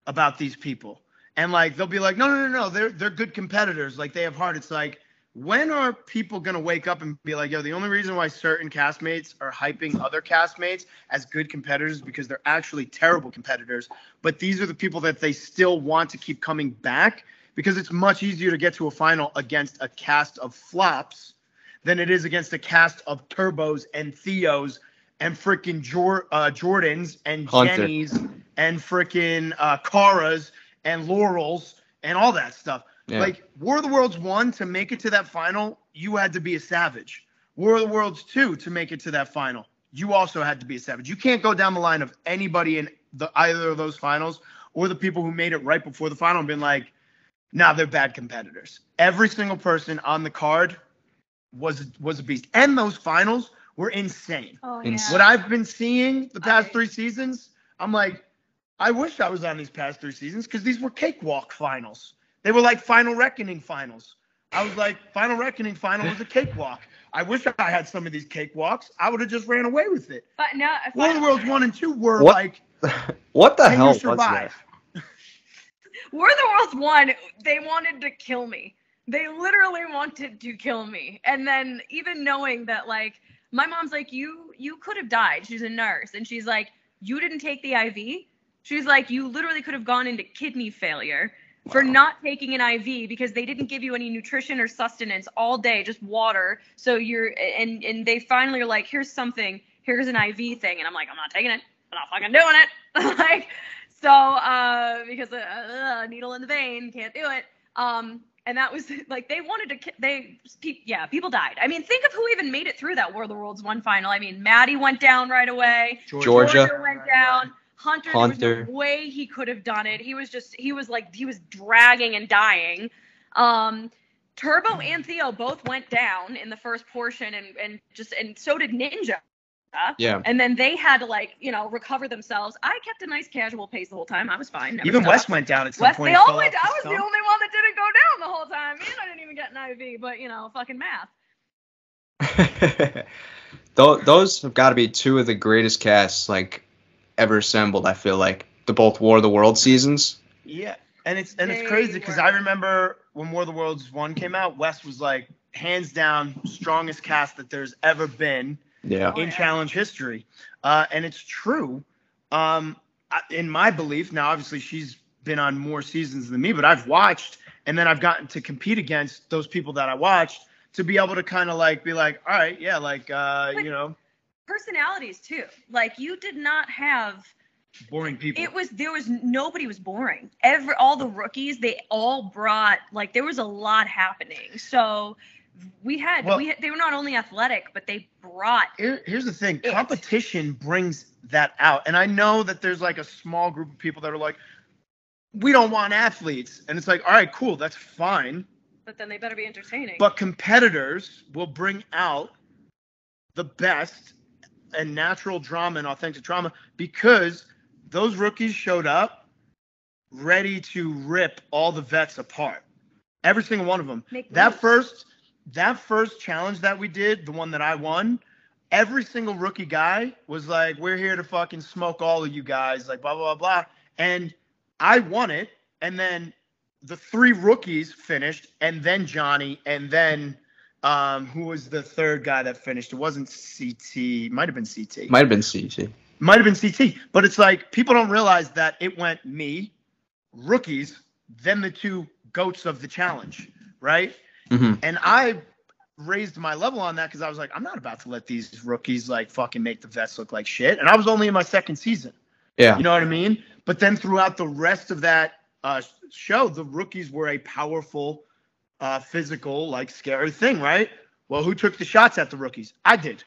Speaker 2: about these people, and like they'll be like, no, no, no, no, they're they're good competitors, like they have heart. It's like, when are people gonna wake up and be like, yo, the only reason why certain castmates are hyping other castmates as good competitors because they're actually terrible competitors, but these are the people that they still want to keep coming back because it's much easier to get to a final against a cast of flops than it is against a cast of turbos and Theos and freaking Jor- uh, Jordans and
Speaker 1: Hunter.
Speaker 2: Jennies and freaking uh, Caras and Laurels and all that stuff.
Speaker 1: Yeah.
Speaker 2: Like War of the Worlds one to make it to that final, you had to be a savage. War of the Worlds two to make it to that final, you also had to be a savage. You can't go down the line of anybody in the either of those finals or the people who made it right before the final and been like, nah, they're bad competitors. Every single person on the card was was a beast, and those finals were insane.
Speaker 3: Oh
Speaker 1: Ins-
Speaker 2: What I've been seeing the past
Speaker 3: I-
Speaker 2: three seasons, I'm like, I wish I was on these past three seasons because these were cakewalk finals. They were like Final Reckoning finals. I was like, Final Reckoning final was a cakewalk. I wish I had some of these cakewalks. I would have just ran away with it.
Speaker 3: But no, if
Speaker 2: War of the Worlds one and two were
Speaker 1: What?
Speaker 2: like, [laughs]
Speaker 1: what the hell
Speaker 2: you
Speaker 1: was that?
Speaker 2: survive? [laughs]
Speaker 3: War of the Worlds one, they wanted to kill me. They literally wanted to kill me. And then even knowing that like my mom's like, you you could have died. She's a nurse. And she's like, you didn't take the IV. She's like, you literally could have gone into kidney failure for not taking an IV because they didn't give you any nutrition or sustenance all day, just water. So you're and and they finally are like, here's something, here's an IV thing, and I'm like, I'm not taking it, I'm not fucking doing it. [laughs] like, so uh, because a uh, needle in the vein, can't do it. Um, and that was [laughs] like they wanted to, they, yeah, people died. I mean, think of who even made it through that War of the Worlds one final. I mean, Maddie went down right away.
Speaker 1: Georgia.
Speaker 3: went down. Hunter, there
Speaker 1: Hunter.
Speaker 3: was no way he could have done it. He was just, he was like, he was dragging and dying. Um, Turbo and Theo both went down in the first portion, and and just and so did Ninja.
Speaker 1: Yeah.
Speaker 3: And then they had to like, you know, recover themselves. I kept a nice casual pace the whole time. I was fine. never
Speaker 2: Even
Speaker 3: stopped.
Speaker 2: Wes went down at some
Speaker 3: Wes,
Speaker 2: point.
Speaker 3: they all went.
Speaker 2: off
Speaker 3: I was the only one that didn't go down the whole time. Man, I didn't even get an IV, but you know, fucking math. [laughs]
Speaker 1: Tho- those have got to be two of the greatest casts like ever assembled. I feel like the both War of the World seasons.
Speaker 2: Yeah, and it's and
Speaker 3: They
Speaker 2: it's crazy because. I remember when War of the Worlds one came out, Wes was like hands down strongest cast that there's ever been
Speaker 1: Yeah.
Speaker 2: In challenge history, uh, and it's true. Um, in my belief, now obviously she's been on more seasons than me, but I've watched and then I've gotten to compete against those people that I watched to be able to kind of like be like, all right, yeah, like uh,
Speaker 3: But-
Speaker 2: you know,
Speaker 3: Personalities too. Like you did not have
Speaker 2: boring people.
Speaker 3: it was there was nobody was boring. Every all the rookies, they all brought like there was a lot happening. So we had
Speaker 2: Well-
Speaker 3: we had, they were not only athletic, but they brought
Speaker 2: Here- here's the thing
Speaker 3: It.
Speaker 2: competition brings that out and i know that there's like a small group of people that are like we don't want athletes. And it's like, all right, cool, that's fine.
Speaker 3: But then they better be entertaining.
Speaker 2: But competitors will bring out the best and natural drama and authentic drama because those rookies showed up ready to rip all the vets apart. Every single one of them.
Speaker 3: Make
Speaker 2: that
Speaker 3: moves.
Speaker 2: first that first challenge that we did, the one that I won, every single rookie guy was like, "We're here to fucking smoke all of you guys," like blah blah blah blah. And I won it, and then the three rookies finished, and then Johnny, and then um, who was the third guy that finished? It wasn't CT. Might have been CT.
Speaker 1: Might have been CT.
Speaker 2: Might have been CT. But it's like people don't realize that it went me, rookies, then the two goats of the challenge, right?
Speaker 1: Hmm
Speaker 2: And I raised my level on that because I was like, I'm not about to let these rookies like fucking make the vets look like shit. And I was only in my second season.
Speaker 1: Yeah.
Speaker 2: You know what I mean? But then throughout the rest of that uh, show, the rookies were a powerful, uh, physical, like scary thing, right? Well, who took the shots at the rookies? I did.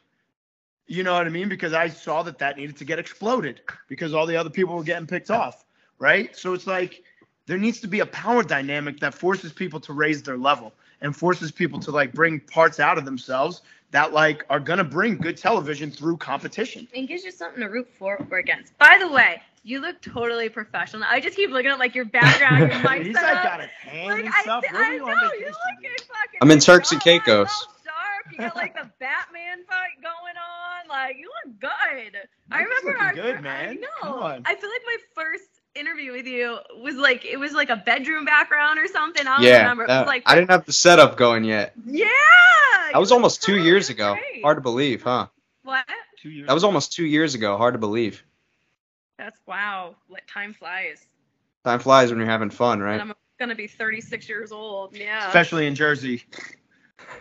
Speaker 2: You know what I mean? Because I saw that that needed to get exploded because all the other people were getting picked off, right? So it's like there needs to be a power dynamic that forces people to raise their level and forces people to like bring parts out of themselves that like are gonna bring good television through competition.
Speaker 3: and gives you something to root for or against. By the way, you look totally professional. I just keep looking at like your background, your [laughs] mic
Speaker 2: He's like got a tan
Speaker 3: like
Speaker 2: and
Speaker 3: I,
Speaker 2: stuff.
Speaker 3: I,
Speaker 2: Where are you
Speaker 3: know
Speaker 2: on
Speaker 3: you
Speaker 2: vacation,
Speaker 3: look
Speaker 2: dude?
Speaker 3: fucking.
Speaker 1: I'm in Turks and
Speaker 3: oh,
Speaker 1: Caicos.
Speaker 3: all Sharp. You got like the [laughs] Batman fight going on. Like you look good. I remember our
Speaker 2: good, man.
Speaker 3: I know.
Speaker 2: Come on.
Speaker 3: I feel like my first interview with you was like it was like a bedroom background or something. I don't
Speaker 1: Yeah.
Speaker 3: remember. It
Speaker 1: that-
Speaker 3: was like
Speaker 1: I didn't have the setup going yet.
Speaker 3: yeah.
Speaker 1: That was almost two years ago.
Speaker 3: great.
Speaker 1: Hard to believe, huh?
Speaker 3: What?
Speaker 2: Two years.
Speaker 1: That was almost two years ago. Hard to believe.
Speaker 3: That's wow. What time flies.
Speaker 1: Time flies when you're having fun,
Speaker 3: And
Speaker 1: right?
Speaker 3: I'm gonna be 36 years old. Yeah.
Speaker 2: especially in Jersey. [laughs]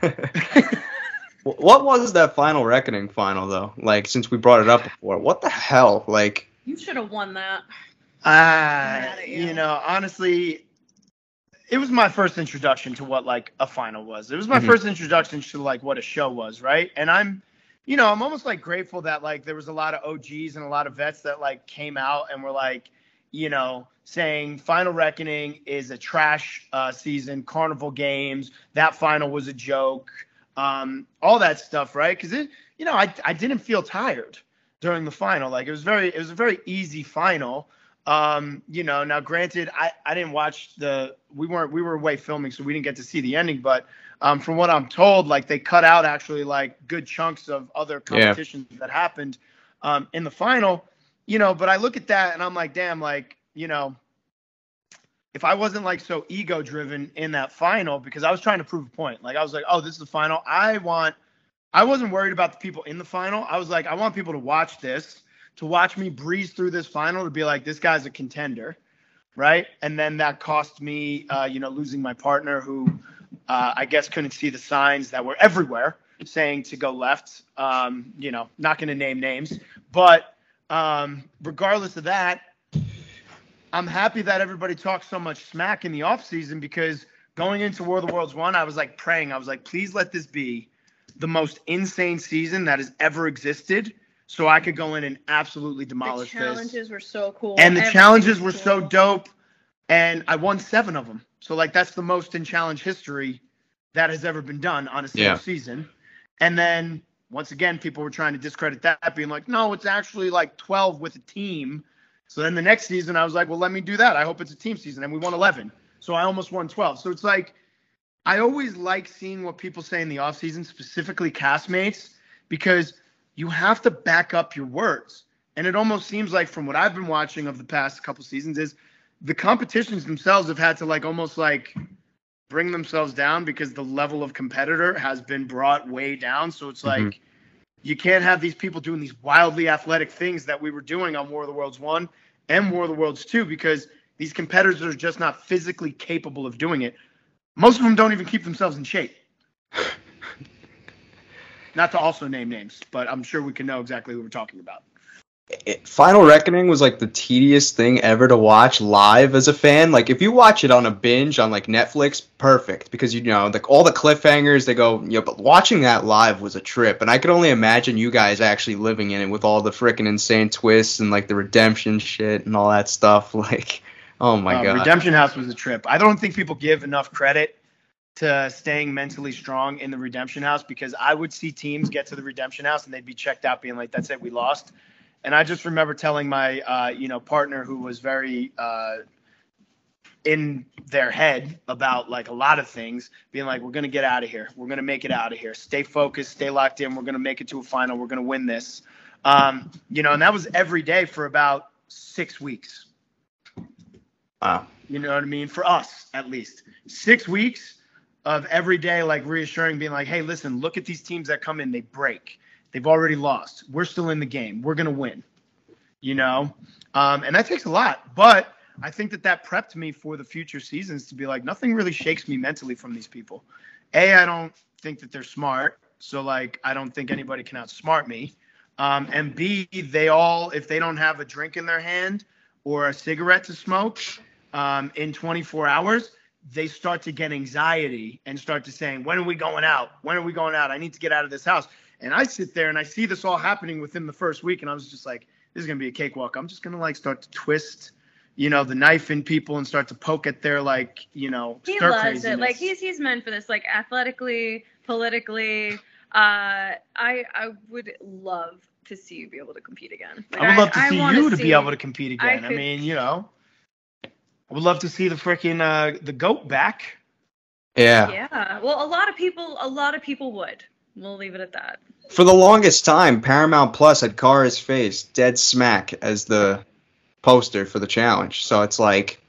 Speaker 2: [laughs]
Speaker 1: what was that final reckoning final though? Like since we brought it up before, what the hell? Like
Speaker 3: You should have won that.
Speaker 2: Ah,
Speaker 3: you.
Speaker 2: you know, honestly, it was my first introduction to what like a final was. It was my
Speaker 1: Mhm.
Speaker 2: first introduction to like what a show was, right? And I'm, you know, I'm almost like grateful that like there was a lot of OGs and a lot of vets that like came out and were like, you know, saying Final Reckoning is a trash uh, season, Carnival Games, that final was a joke, um, all that stuff, right? Because it, you know, I I didn't feel tired during the final. Like it was very, it was a very easy final. Um, you know, now granted, I, I didn't watch the we weren't we were away filming, so we didn't get to see the ending. But um, from what I'm told, like they cut out actually like good chunks of other
Speaker 1: Yeah.
Speaker 2: competitions that happened um, in the final. You know, but I look at that and I'm like, damn, like you know, if I wasn't like so ego driven in that final because I was trying to prove a point. Like I was like, oh, this is the final. I want. I wasn't worried about the people in the final. I was like, I want people to watch this to watch me breeze through this final to be like, this guy's a contender, right? And then that cost me, uh, you know, losing my partner who uh, I guess couldn't see the signs that were everywhere saying to go left. Um, you know, not going to name names, but um, regardless of that, I'm happy that everybody talks so much smack in the off season because going into War of the Worlds one, I was like praying. I was like, please let this be the most insane season that has ever existed so I could go in and absolutely
Speaker 3: The
Speaker 2: demolish this.
Speaker 3: challenges were so cool.
Speaker 2: And the
Speaker 3: Everything
Speaker 2: challenges were
Speaker 3: was
Speaker 2: so dope. And I won seven of them. So, like, that's the most in challenge history that has ever been done on a single
Speaker 1: Yeah.
Speaker 2: season. And then, once again, people were trying to discredit that, being like, no, it's actually like 12 with a team. So then the next season, I was like, well, let me do that. I hope it's a team season. And we won 11. So I almost won 12. So it's like, I always like seeing what people say in the offseason, specifically castmates, because you have to back up your words. And it almost seems like from what I've been watching of the past couple seasons is the competitions themselves have had to like almost like bring themselves down because the level of competitor has been brought way down. So it's like
Speaker 1: Mhm.
Speaker 2: you can't have these people doing these wildly athletic things that we were doing on War of the Worlds 1 and War of the Worlds 2 because these competitors are just not physically capable of doing it. Most of them don't even keep themselves in shape. [laughs] Not to also name names, but I'm sure we can know exactly who we're talking about.
Speaker 1: it, Final Reckoning was like the tedious thing ever to watch live as a fan. Like if you watch it on a binge on like Netflix, perfect because you know like all the cliffhangers they go. Yeah, but watching that live was a trip, and I could only imagine you guys actually living in it with all the freaking insane twists and like the redemption shit and all that stuff. [laughs] Like Oh my
Speaker 2: Uh,
Speaker 1: god.
Speaker 2: Redemption House was a trip. I don't think people give enough credit to staying mentally strong in the Redemption House because I would see teams get to the Redemption House and they'd be checked out, being like, "That's it, we lost." And I just remember telling my, uh, you know, partner who was very uh, in their head about like a lot of things, being like, "We're gonna get out of here. We're gonna make it out of here. Stay focused. Stay locked in. We're gonna make it to a final. We're gonna win this." Um, you know, and that was every day for about six weeks.
Speaker 1: Wow.
Speaker 2: You know what I mean? For us, at least. Six weeks of every day, like reassuring, being like, hey, listen, look at these teams that come in, they break. They've already lost. We're still in the game. We're going to win. You know? Um, and that takes a lot. But I think that that prepped me for the future seasons to be like, nothing really shakes me mentally from these people. A, I don't think that they're smart. So, like, I don't think anybody can outsmart me. Um, and B, they all, if they don't have a drink in their hand or a cigarette to smoke, um, in 24 hours, they start to get anxiety and start to saying, when are we going out? When are we going out? I need to get out of this house. And I sit there and I see this all happening within the first week, and I was just like, this is gonna be a cakewalk. I'm just gonna like start to twist, you know, the knife in people and start to poke at their like, you know,
Speaker 3: He loves it. Like he's he's meant for this. Like athletically, politically. Uh, I I would love to see you be able to compete again. Like,
Speaker 2: I would love to
Speaker 3: I
Speaker 2: see
Speaker 3: wanna
Speaker 2: you to
Speaker 3: see-
Speaker 2: be able to compete again. I,
Speaker 3: could-
Speaker 2: mean, you know, I would love to see the freaking uh, the goat back.
Speaker 1: Yeah.
Speaker 3: Yeah. Well, a lot of people, a lot of people would. We'll leave it at that.
Speaker 1: For the longest time, Paramount Plus had Cara's face dead smack as the poster for the challenge. So it's like,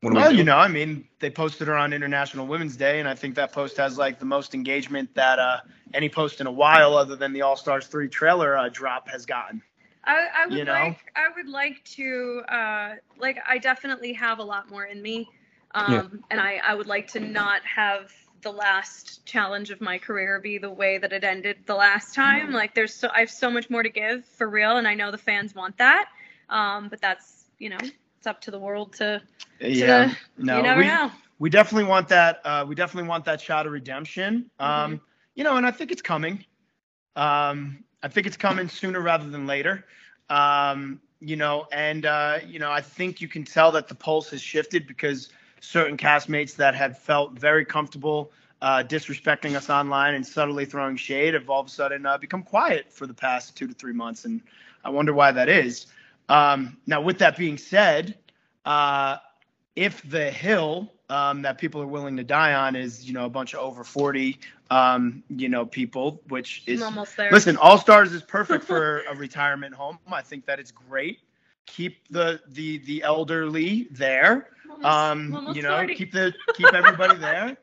Speaker 1: what
Speaker 2: Well,
Speaker 1: we
Speaker 2: you know, I mean, they posted her on International Women's Day, and I think that post has like the most engagement that uh, any post in a while, other than the All Stars three trailer uh, drop, has gotten.
Speaker 3: I, I would
Speaker 2: You know?
Speaker 3: like I would like to uh like I definitely have a lot more in me. Um
Speaker 1: Yeah.
Speaker 3: and I, I would like to not have the last challenge of my career be the way that it ended the last time. Like there's so I have so much more to give for real and I know the fans want that. Um but that's you know, it's up to the world to,
Speaker 2: Yeah,
Speaker 3: you
Speaker 2: no,
Speaker 3: never
Speaker 2: we
Speaker 3: know.
Speaker 2: we definitely want that. Uh, we definitely want that shot of redemption. Um,
Speaker 3: Mm-hmm.
Speaker 2: you know, and I think it's coming. Um, I think it's coming sooner rather than later. Um, you know, and uh, you know, I think you can tell that the pulse has shifted because certain castmates that had felt very comfortable uh, disrespecting us online and subtly throwing shade have all of a sudden uh, become quiet for the past two to three months, and I wonder why that is. Um, now, with that being said, uh, if the hill um, that people are willing to die on is, you know, a bunch of over 40, um, you know, people, which is
Speaker 3: I'm almost there.
Speaker 2: Listen, All Stars is perfect for [laughs] a retirement home. I think that it's great. Keep the the the elderly there.
Speaker 3: Almost-
Speaker 2: Um,
Speaker 3: almost
Speaker 2: you know,
Speaker 3: 40.
Speaker 2: keep the keep everybody [laughs] there.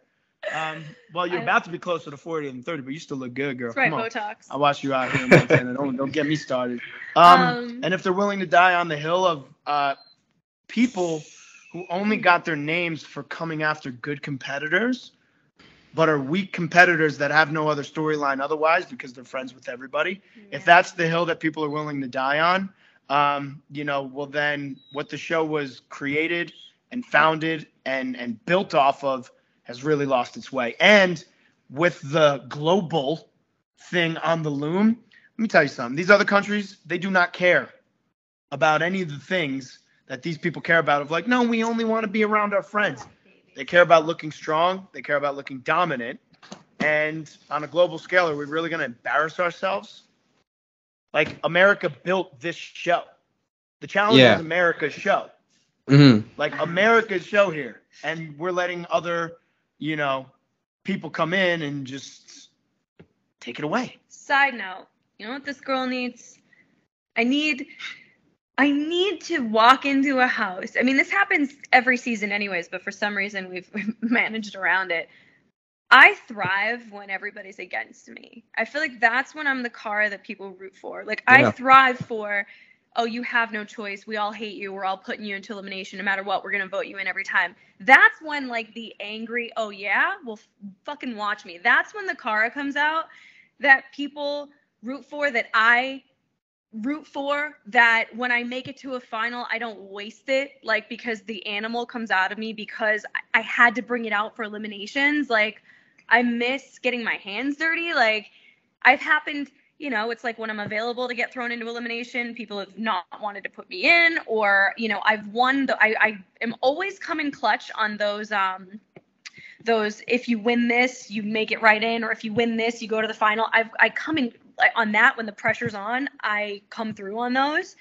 Speaker 2: Um, well, you're
Speaker 3: I-
Speaker 2: about to be closer to 40 than 30, but you still look good, girl.
Speaker 3: That's right,
Speaker 2: Come on.
Speaker 3: Botox.
Speaker 2: I watch you out here in Montana. don't, don't get me started. Um, [laughs]
Speaker 3: Um,
Speaker 2: and if they're willing to die on the hill of uh, people who only got their names for coming after good competitors, but are weak competitors that have no other storyline otherwise because they're friends with everybody. If that's the hill that people are willing to die on, um, you know, well then what the show was created and founded and and built off of has really lost its way. And with the global thing on the loom, let me tell you something. These other countries, they do not care about any of the things that these people care about of like, no, we only want to be around our friends. They care about looking strong, they care about looking dominant. And on a global scale, are we really going to embarrass ourselves? Like America built this show. The challenge
Speaker 1: Yeah.
Speaker 2: is America's show.
Speaker 1: hmm
Speaker 2: Like America's show here. And we're letting other, you know, people come in and just take it away.
Speaker 3: Side note, you know what this girl needs? I need I need to walk into a house. I mean, this happens every season anyways, but for some reason we've, [laughs] we've managed around it. I thrive when everybody's against me. I feel like that's when I'm the car that people root for. Like I thrive for oh, you have no choice. We all hate you. We're all putting you into elimination no matter what. We're going to vote you in every time. That's when like the angry, oh yeah, well f- fucking watch me. That's when the car comes out that people root for that I root for that when I make it to a final, I don't waste it like because the animal comes out of me because I, I had to bring it out for eliminations. Like I miss getting my hands dirty. Like I've happened you know, it's like when I'm available to get thrown into elimination, people have not wanted to put me in, or you know, I've won. The, I I am always coming clutch on those um those if you win this you make it right in or if you win this you go to the final i've i come in on that when the pressure's on i come through on those.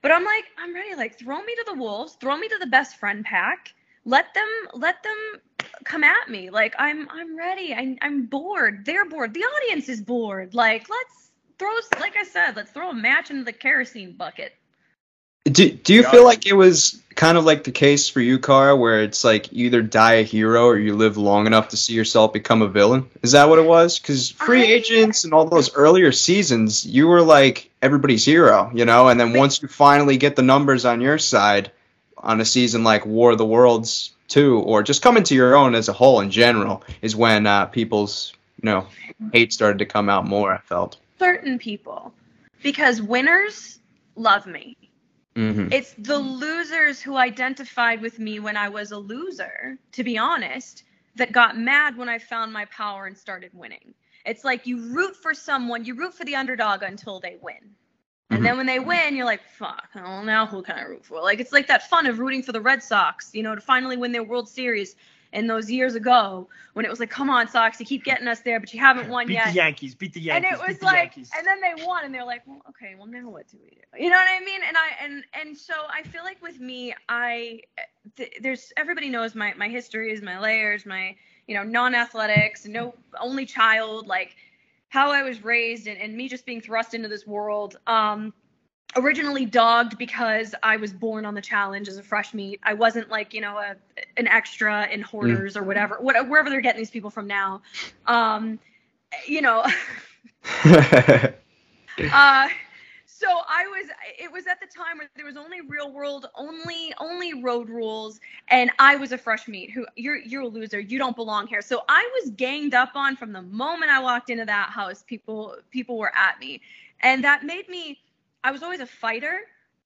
Speaker 3: But i'm like i'm ready. Like throw me to the wolves. Throw me to the best friend pack. Let them let them come at me. Like i'm i'm ready. I, i'm bored. They're bored. The audience is bored. Like let's throw like i said let's throw a match into the kerosene bucket
Speaker 1: do, do you feel like it was kind of like the case for you, Cara, where it's like you either die a hero or you live long enough to see yourself become a villain? Is that what it was? Because free agents and all those earlier seasons, you were like everybody's hero, you know. And then once you finally get the numbers on your side, on a season like War of the Worlds two, or just coming to your own as a whole in general, is when uh, people's you know hate started to come out more. I felt.
Speaker 3: certain people because winners love me
Speaker 1: hmm
Speaker 3: it's the losers who identified with me when I was a loser, to be honest, that got mad when I found my power and started winning. It's like you root for someone, you root for the underdog until they win. And
Speaker 1: Mhm.
Speaker 3: then when they win, you're like, fuck, well, now who can I root for? Like, it's like that fun of rooting for the Red Sox, you know, to finally win their World Series in those years ago when it was like, come on, Sox, you keep getting us there, but you haven't won
Speaker 2: Beat
Speaker 3: yet
Speaker 2: the Yankees. Beat the Yankees.
Speaker 3: and it was
Speaker 2: beat the
Speaker 3: like
Speaker 2: Yankees.
Speaker 3: and then they won and they're like well okay well now what do we do you know what i mean and i and and so i feel like with me i th- there's everybody knows my my histories my layers my you know non-athletics no only child like how i was raised and, and me just being thrust into this world um originally dogged because I was born on the challenge as a fresh meat. I wasn't like, you know, a, an extra in hoarders or whatever, what, wherever they're getting these people from now. Um, you know, [laughs] [laughs] uh, so I was, it was at the time where there was only real world, only, only road rules. And I was a fresh meat who you're, you're a loser. You don't belong here. So I was ganged up on from the moment I walked into that house, people, people were at me. And that made me, I was always a fighter,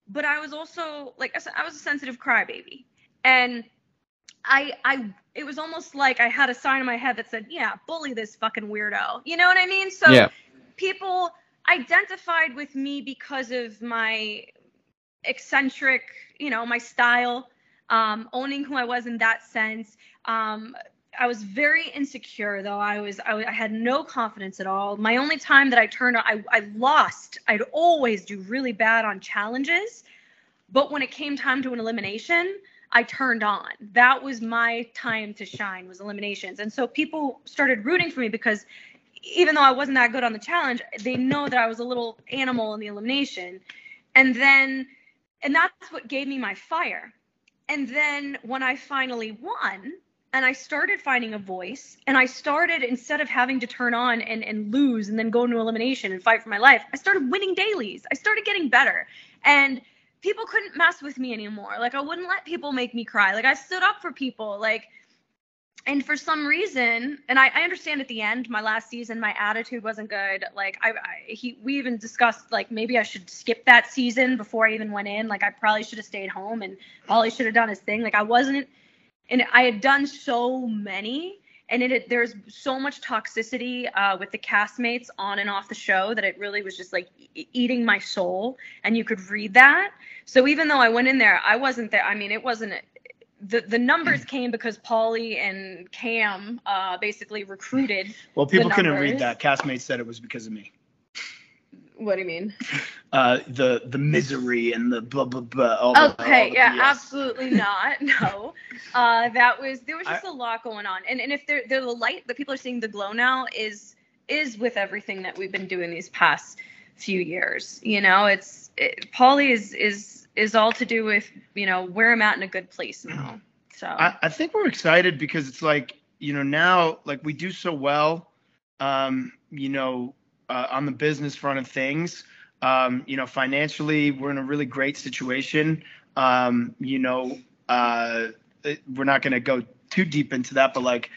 Speaker 3: but I was also like, I was a sensitive crybaby. And I, I, it was almost like I had a sign in my head that said, yeah, bully this fucking weirdo. You know what I mean? So
Speaker 1: yeah.
Speaker 3: people identified with me because of my eccentric, you know, my style, um, owning who I was in that sense. Um, I was very insecure though. I was, I, I had no confidence at all. My only time that I turned on, I, I lost. I'd always do really bad on challenges, but when it came time to an elimination, I turned on. That was my time to shine was eliminations. And so people started rooting for me because even though I wasn't that good on the challenge, they know that I was a little animal in the elimination. And then and that's what gave me my fire. And then when I finally won and I started finding a voice and I started instead of having to turn on and, and lose and then go into elimination and fight for my life, I started winning dailies. I started getting better. And people couldn't mess with me anymore. Like I wouldn't let people make me cry. Like I stood up for people. Like and for some reason, and I, I understand at the end, my last season, my attitude wasn't good. Like I, I he we even discussed like maybe I should skip that season before I even went in. Like I probably should have stayed home and Ollie should have done his thing. Like I wasn't and I had done so many and it there's so much toxicity uh, with the castmates on and off the show that it really was just like e- eating my soul and you could read that so even though i went in there i wasn't there i mean it wasn't the, the numbers [clears throat] came because Paulie and Cam uh, basically recruited.
Speaker 2: well, people couldn't read that. Castmates said it was because of me.
Speaker 3: What do you mean?
Speaker 2: Uh, the the misery and the blah blah blah. All the, all
Speaker 3: Okay, yeah,
Speaker 2: BS.
Speaker 3: absolutely not. [laughs] No, uh, that was there was just a lot going on, and and if they're, they're the light that people are seeing the glow now is is with everything that we've been doing these past few years. You know, it's it, Paulie is is is all to do with you know where I'm at in a good place now. So
Speaker 2: I, I think we're excited because it's like you know now like we do so well um you know uh, on the business front of things. Um you know financially we're in a really great situation. Um you know uh we're not going to go too deep into that but like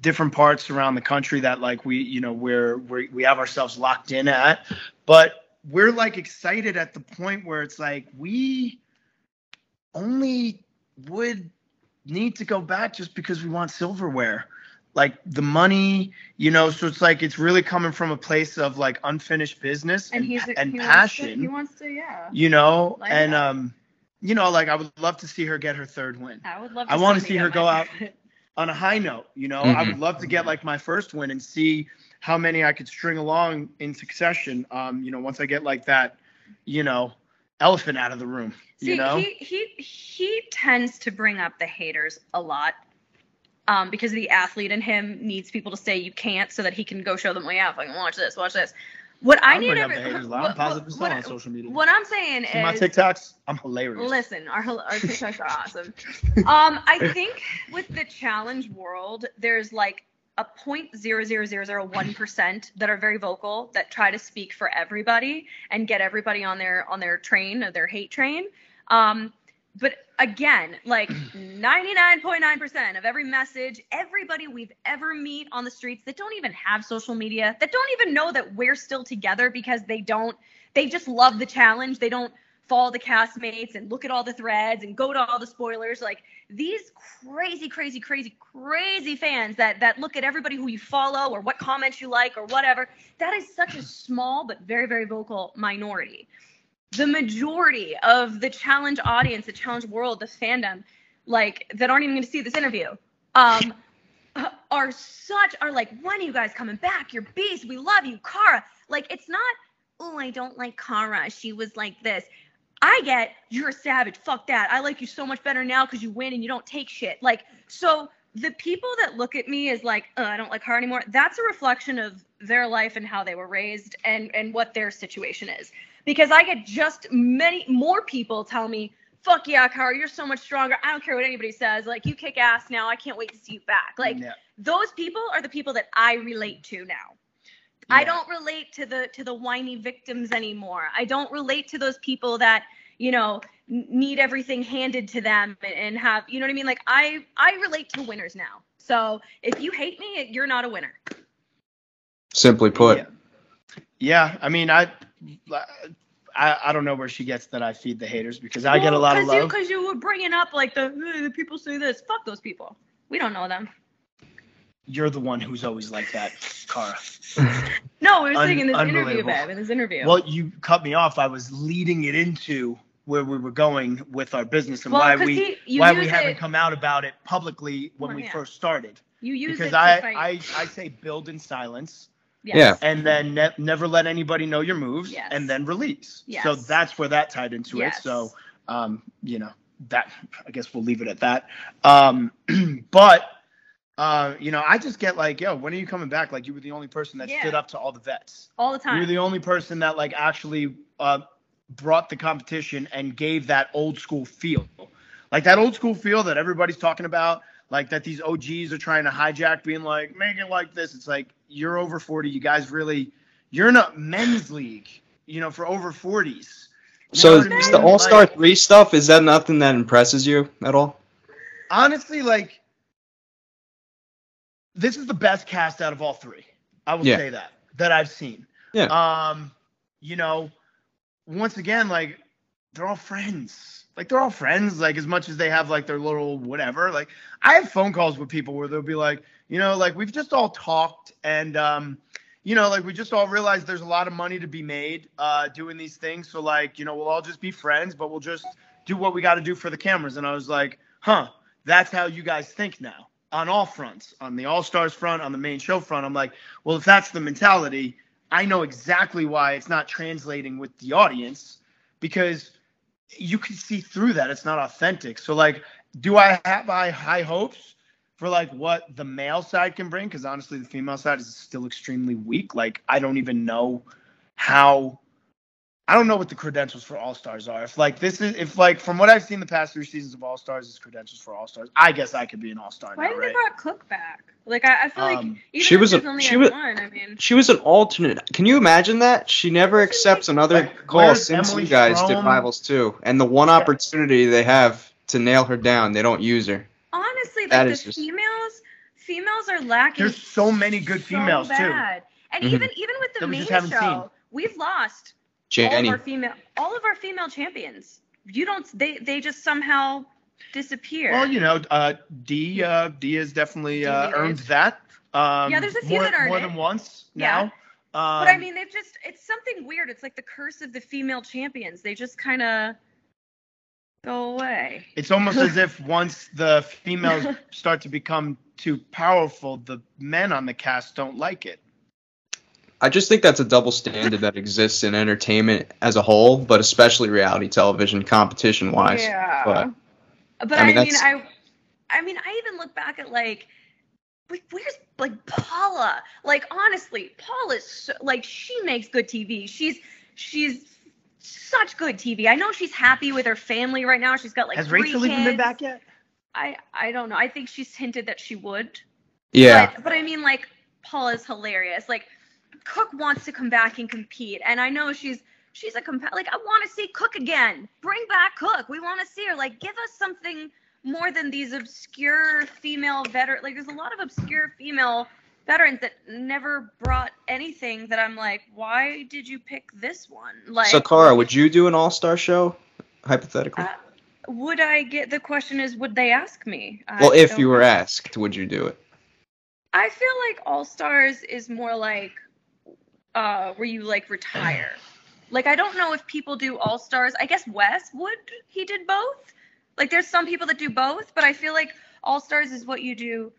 Speaker 2: different parts around the country that like we you know we're, we we have ourselves locked in at. But we're like excited at the point where it's like we only would need to go back just because we want silverware. Like the money, you know. So it's like it's really coming from a place of like unfinished business
Speaker 3: And
Speaker 2: and,
Speaker 3: he's
Speaker 2: and
Speaker 3: he
Speaker 2: passion,
Speaker 3: Wants to, he wants to, yeah.
Speaker 2: you know.
Speaker 3: Like
Speaker 2: and
Speaker 3: that.
Speaker 2: um, you know, like I would love to see her get her third win
Speaker 3: I would love.
Speaker 2: I wanna see her
Speaker 3: my
Speaker 2: go out- on a high note. You know, I
Speaker 1: Mhm.
Speaker 2: would love to get like my first win and see how many I could string along in succession. Um, you know, once I get like that, you know, elephant out of the room.
Speaker 3: See,
Speaker 2: you know,
Speaker 3: he he he tends to bring up the haters a lot. Um, because the athlete in him needs people to say you can't so that he can go show them, well, yeah, fucking watch this, watch this. What I
Speaker 2: I'll
Speaker 3: need every, [laughs]
Speaker 2: haters
Speaker 3: what-
Speaker 2: I'm positive
Speaker 3: what- what-
Speaker 2: on social media.
Speaker 3: What I'm saying
Speaker 2: See my TikToks? I'm hilarious.
Speaker 3: Listen, our our TikToks are awesome. [laughs] Um, I think with the challenge world, there's like a point zero zero zero zero one percent that are very vocal that try to speak for everybody and get everybody on their on their train or their hate train. Um, but again, like 99.9% of every message, everybody we've ever meet on the streets that don't even have social media, that don't even know that we're still together because they don't, they just love the challenge. They don't follow the castmates and look at all the threads and go to all the spoilers. Like these crazy, crazy, crazy, crazy fans that that look at everybody who you follow or what comments you like or whatever. That is such a small but very, very vocal minority. The majority of the challenge audience, the challenge world, the fandom, like that aren't even going to see this interview, um, [laughs] are such are like, when are you guys coming back? You're beast. We love you, Cara. Like it's not. Oh, I don't like Cara. She was like this. I get you're a savage. Fuck that. I like you so much better now because you win and you don't take shit. Like so, the people that look at me as like, oh, I don't like her anymore. That's a reflection of their life and how they were raised and and what their situation is. Because I get just many more people tell me, fuck yeah, Cara, you're so much stronger. I don't care what anybody says. Like you kick ass now. I can't wait to see you back. Like
Speaker 2: Yeah.
Speaker 3: those people are the people that I relate to now. I don't relate to the to the whiny victims anymore. I don't relate to those people that you know need everything handed to them and, and have you know what I mean. Like I I relate to winners now. So if you hate me, you're not a winner.
Speaker 1: Simply put.
Speaker 2: Yeah. Yeah, I mean, I, I, I don't know where she gets that I feed the haters because I get a lot of love.
Speaker 3: Because you were bringing up like the "Eh, the people say this. Fuck those people. We don't know them.
Speaker 2: You're the one who's always like that, Cara. [laughs]
Speaker 3: No, we were
Speaker 2: Un-
Speaker 3: saying in this interview, babe. In this interview.
Speaker 2: Well, you cut me off. I was leading it into where we were going with our business and
Speaker 3: Well,
Speaker 2: why we
Speaker 3: he-
Speaker 2: why we
Speaker 3: use
Speaker 2: haven't come out about it publicly when
Speaker 3: Well,
Speaker 2: we
Speaker 3: yeah.
Speaker 2: first started.
Speaker 3: you use
Speaker 2: Because
Speaker 3: it to
Speaker 2: I. I I say build in silence
Speaker 3: Yes.
Speaker 1: Yeah.
Speaker 2: and then ne- never let anybody know your moves
Speaker 3: Yes.
Speaker 2: and then release.
Speaker 3: Yes.
Speaker 2: So that's where that tied into
Speaker 3: Yes.
Speaker 2: it. So um, you know, that I guess we'll leave it at that. Um, [clears throat] but uh, you know, I just get like, yo, when are you coming back? Like you were the only person that
Speaker 3: Yeah.
Speaker 2: stood up to all the vets.
Speaker 3: all the time.
Speaker 2: You're the only person that like actually uh, brought the competition and gave that old school feel, like that old school feel that everybody's talking about, like that these OGs are trying to hijack, being like, make it like this. It's like you're over 40. You guys really, you're in a men's league, you know, for over 40s. You
Speaker 1: So is
Speaker 2: what
Speaker 1: the? All Star
Speaker 2: Like,
Speaker 1: Three stuff is that nothing that impresses you at all?
Speaker 2: honestly, like this is the best cast out of all three. I will
Speaker 1: Yeah.
Speaker 2: say that that I've seen.
Speaker 1: Yeah.
Speaker 2: Um, you know, once again, like they're all friends. Like they're all friends. Like as much as they have like their little whatever. Like I have phone calls with people where they'll be like, you know, like we've just all talked and um, you know, like we just all realized there's a lot of money to be made uh doing these things. So like, you know, we'll all just be friends, but we'll just do what we got to do for the cameras. And I was like, huh, that's how you guys think now on all fronts, on the All Stars front, on the main show front. I'm like, well, if that's the mentality, I know exactly why it's not translating with the audience because you can see through that. It's not authentic. So, like, do I have high, high hopes for like what the male side can bring? Because honestly, the female side is still extremely weak. Like, I don't even know how. I don't know what the credentials for All Stars are. If like this is, if like from what I've seen the past three seasons of All Stars is credentials for All Stars, I guess I could be an All Star
Speaker 3: Why
Speaker 2: now,
Speaker 3: did they
Speaker 2: right?
Speaker 3: brought Cook back? Like I, I feel like
Speaker 2: Um,
Speaker 3: even
Speaker 1: she
Speaker 3: if
Speaker 1: was a-
Speaker 3: only
Speaker 1: she was-
Speaker 3: one, I mean,
Speaker 1: She was an alternate. Can you imagine that? She never accepts another
Speaker 2: Like,
Speaker 1: call since
Speaker 2: Emily
Speaker 1: you guys did
Speaker 2: Strom?
Speaker 1: Rivals too. And the one opportunity they have to nail her down, they don't use her.
Speaker 3: honestly, like
Speaker 1: That
Speaker 3: the
Speaker 1: just-
Speaker 3: females, females are lacking.
Speaker 2: There's so many good
Speaker 3: so
Speaker 2: females, too.
Speaker 3: bad. And
Speaker 1: Mhm.
Speaker 3: even even with the
Speaker 2: That
Speaker 3: main show,
Speaker 2: seen.
Speaker 3: we've lost all of our female all of our female champions. You don't they they just somehow disappear.
Speaker 2: Well, you know, uh, D uh, D has definitely uh, earned that Um,
Speaker 3: Yeah, there's a few
Speaker 2: more,
Speaker 3: that aren't
Speaker 2: more
Speaker 3: it.
Speaker 2: than once
Speaker 3: Yeah.
Speaker 2: now. Um,
Speaker 3: But I mean, they've just, it's something weird. It's like the curse of the female champions. They just kind of go away.
Speaker 2: it's almost as if [laughs] once the females start to become too powerful, the men on the cast don't like it.
Speaker 1: I just think that's a double standard that exists in entertainment as a whole, but especially reality television, competition wise.
Speaker 3: Yeah.
Speaker 1: but-
Speaker 3: But,
Speaker 1: I
Speaker 3: I
Speaker 1: mean,
Speaker 3: mean, I, I mean, I even look back at like, like where's like Paula? Like honestly, Paula's so, like she makes good TV. She's she's such good TV. I know she's happy with her family right now. She's got like
Speaker 2: Has
Speaker 3: three
Speaker 2: Rachel
Speaker 3: kids.
Speaker 2: even been back yet?
Speaker 3: I I don't know. I think she's hinted that she would.
Speaker 1: Yeah.
Speaker 3: But, but I mean, like, Paula's hilarious. Like, Cook wants to come back and compete, and I know she's she's a comp. Like, I want to see Cook again. Bring back Cook. We want to see her. Like, give us something more than these obscure female veteran. Like, there's a lot of obscure female veterans that never brought anything. That I'm like, why did you pick this one? Like,
Speaker 1: so, Cara, would you do an all star show, hypothetically?
Speaker 3: uh, would I get the question? Is would they ask me? I
Speaker 1: well, if you were
Speaker 3: know.
Speaker 1: asked, would you do it?
Speaker 3: I feel like All Stars is more like uh where you like retire. Like I don't know if people do All Stars. I guess Wes would. He did both. Like there's some people that do both, but I feel like All Stars is what you do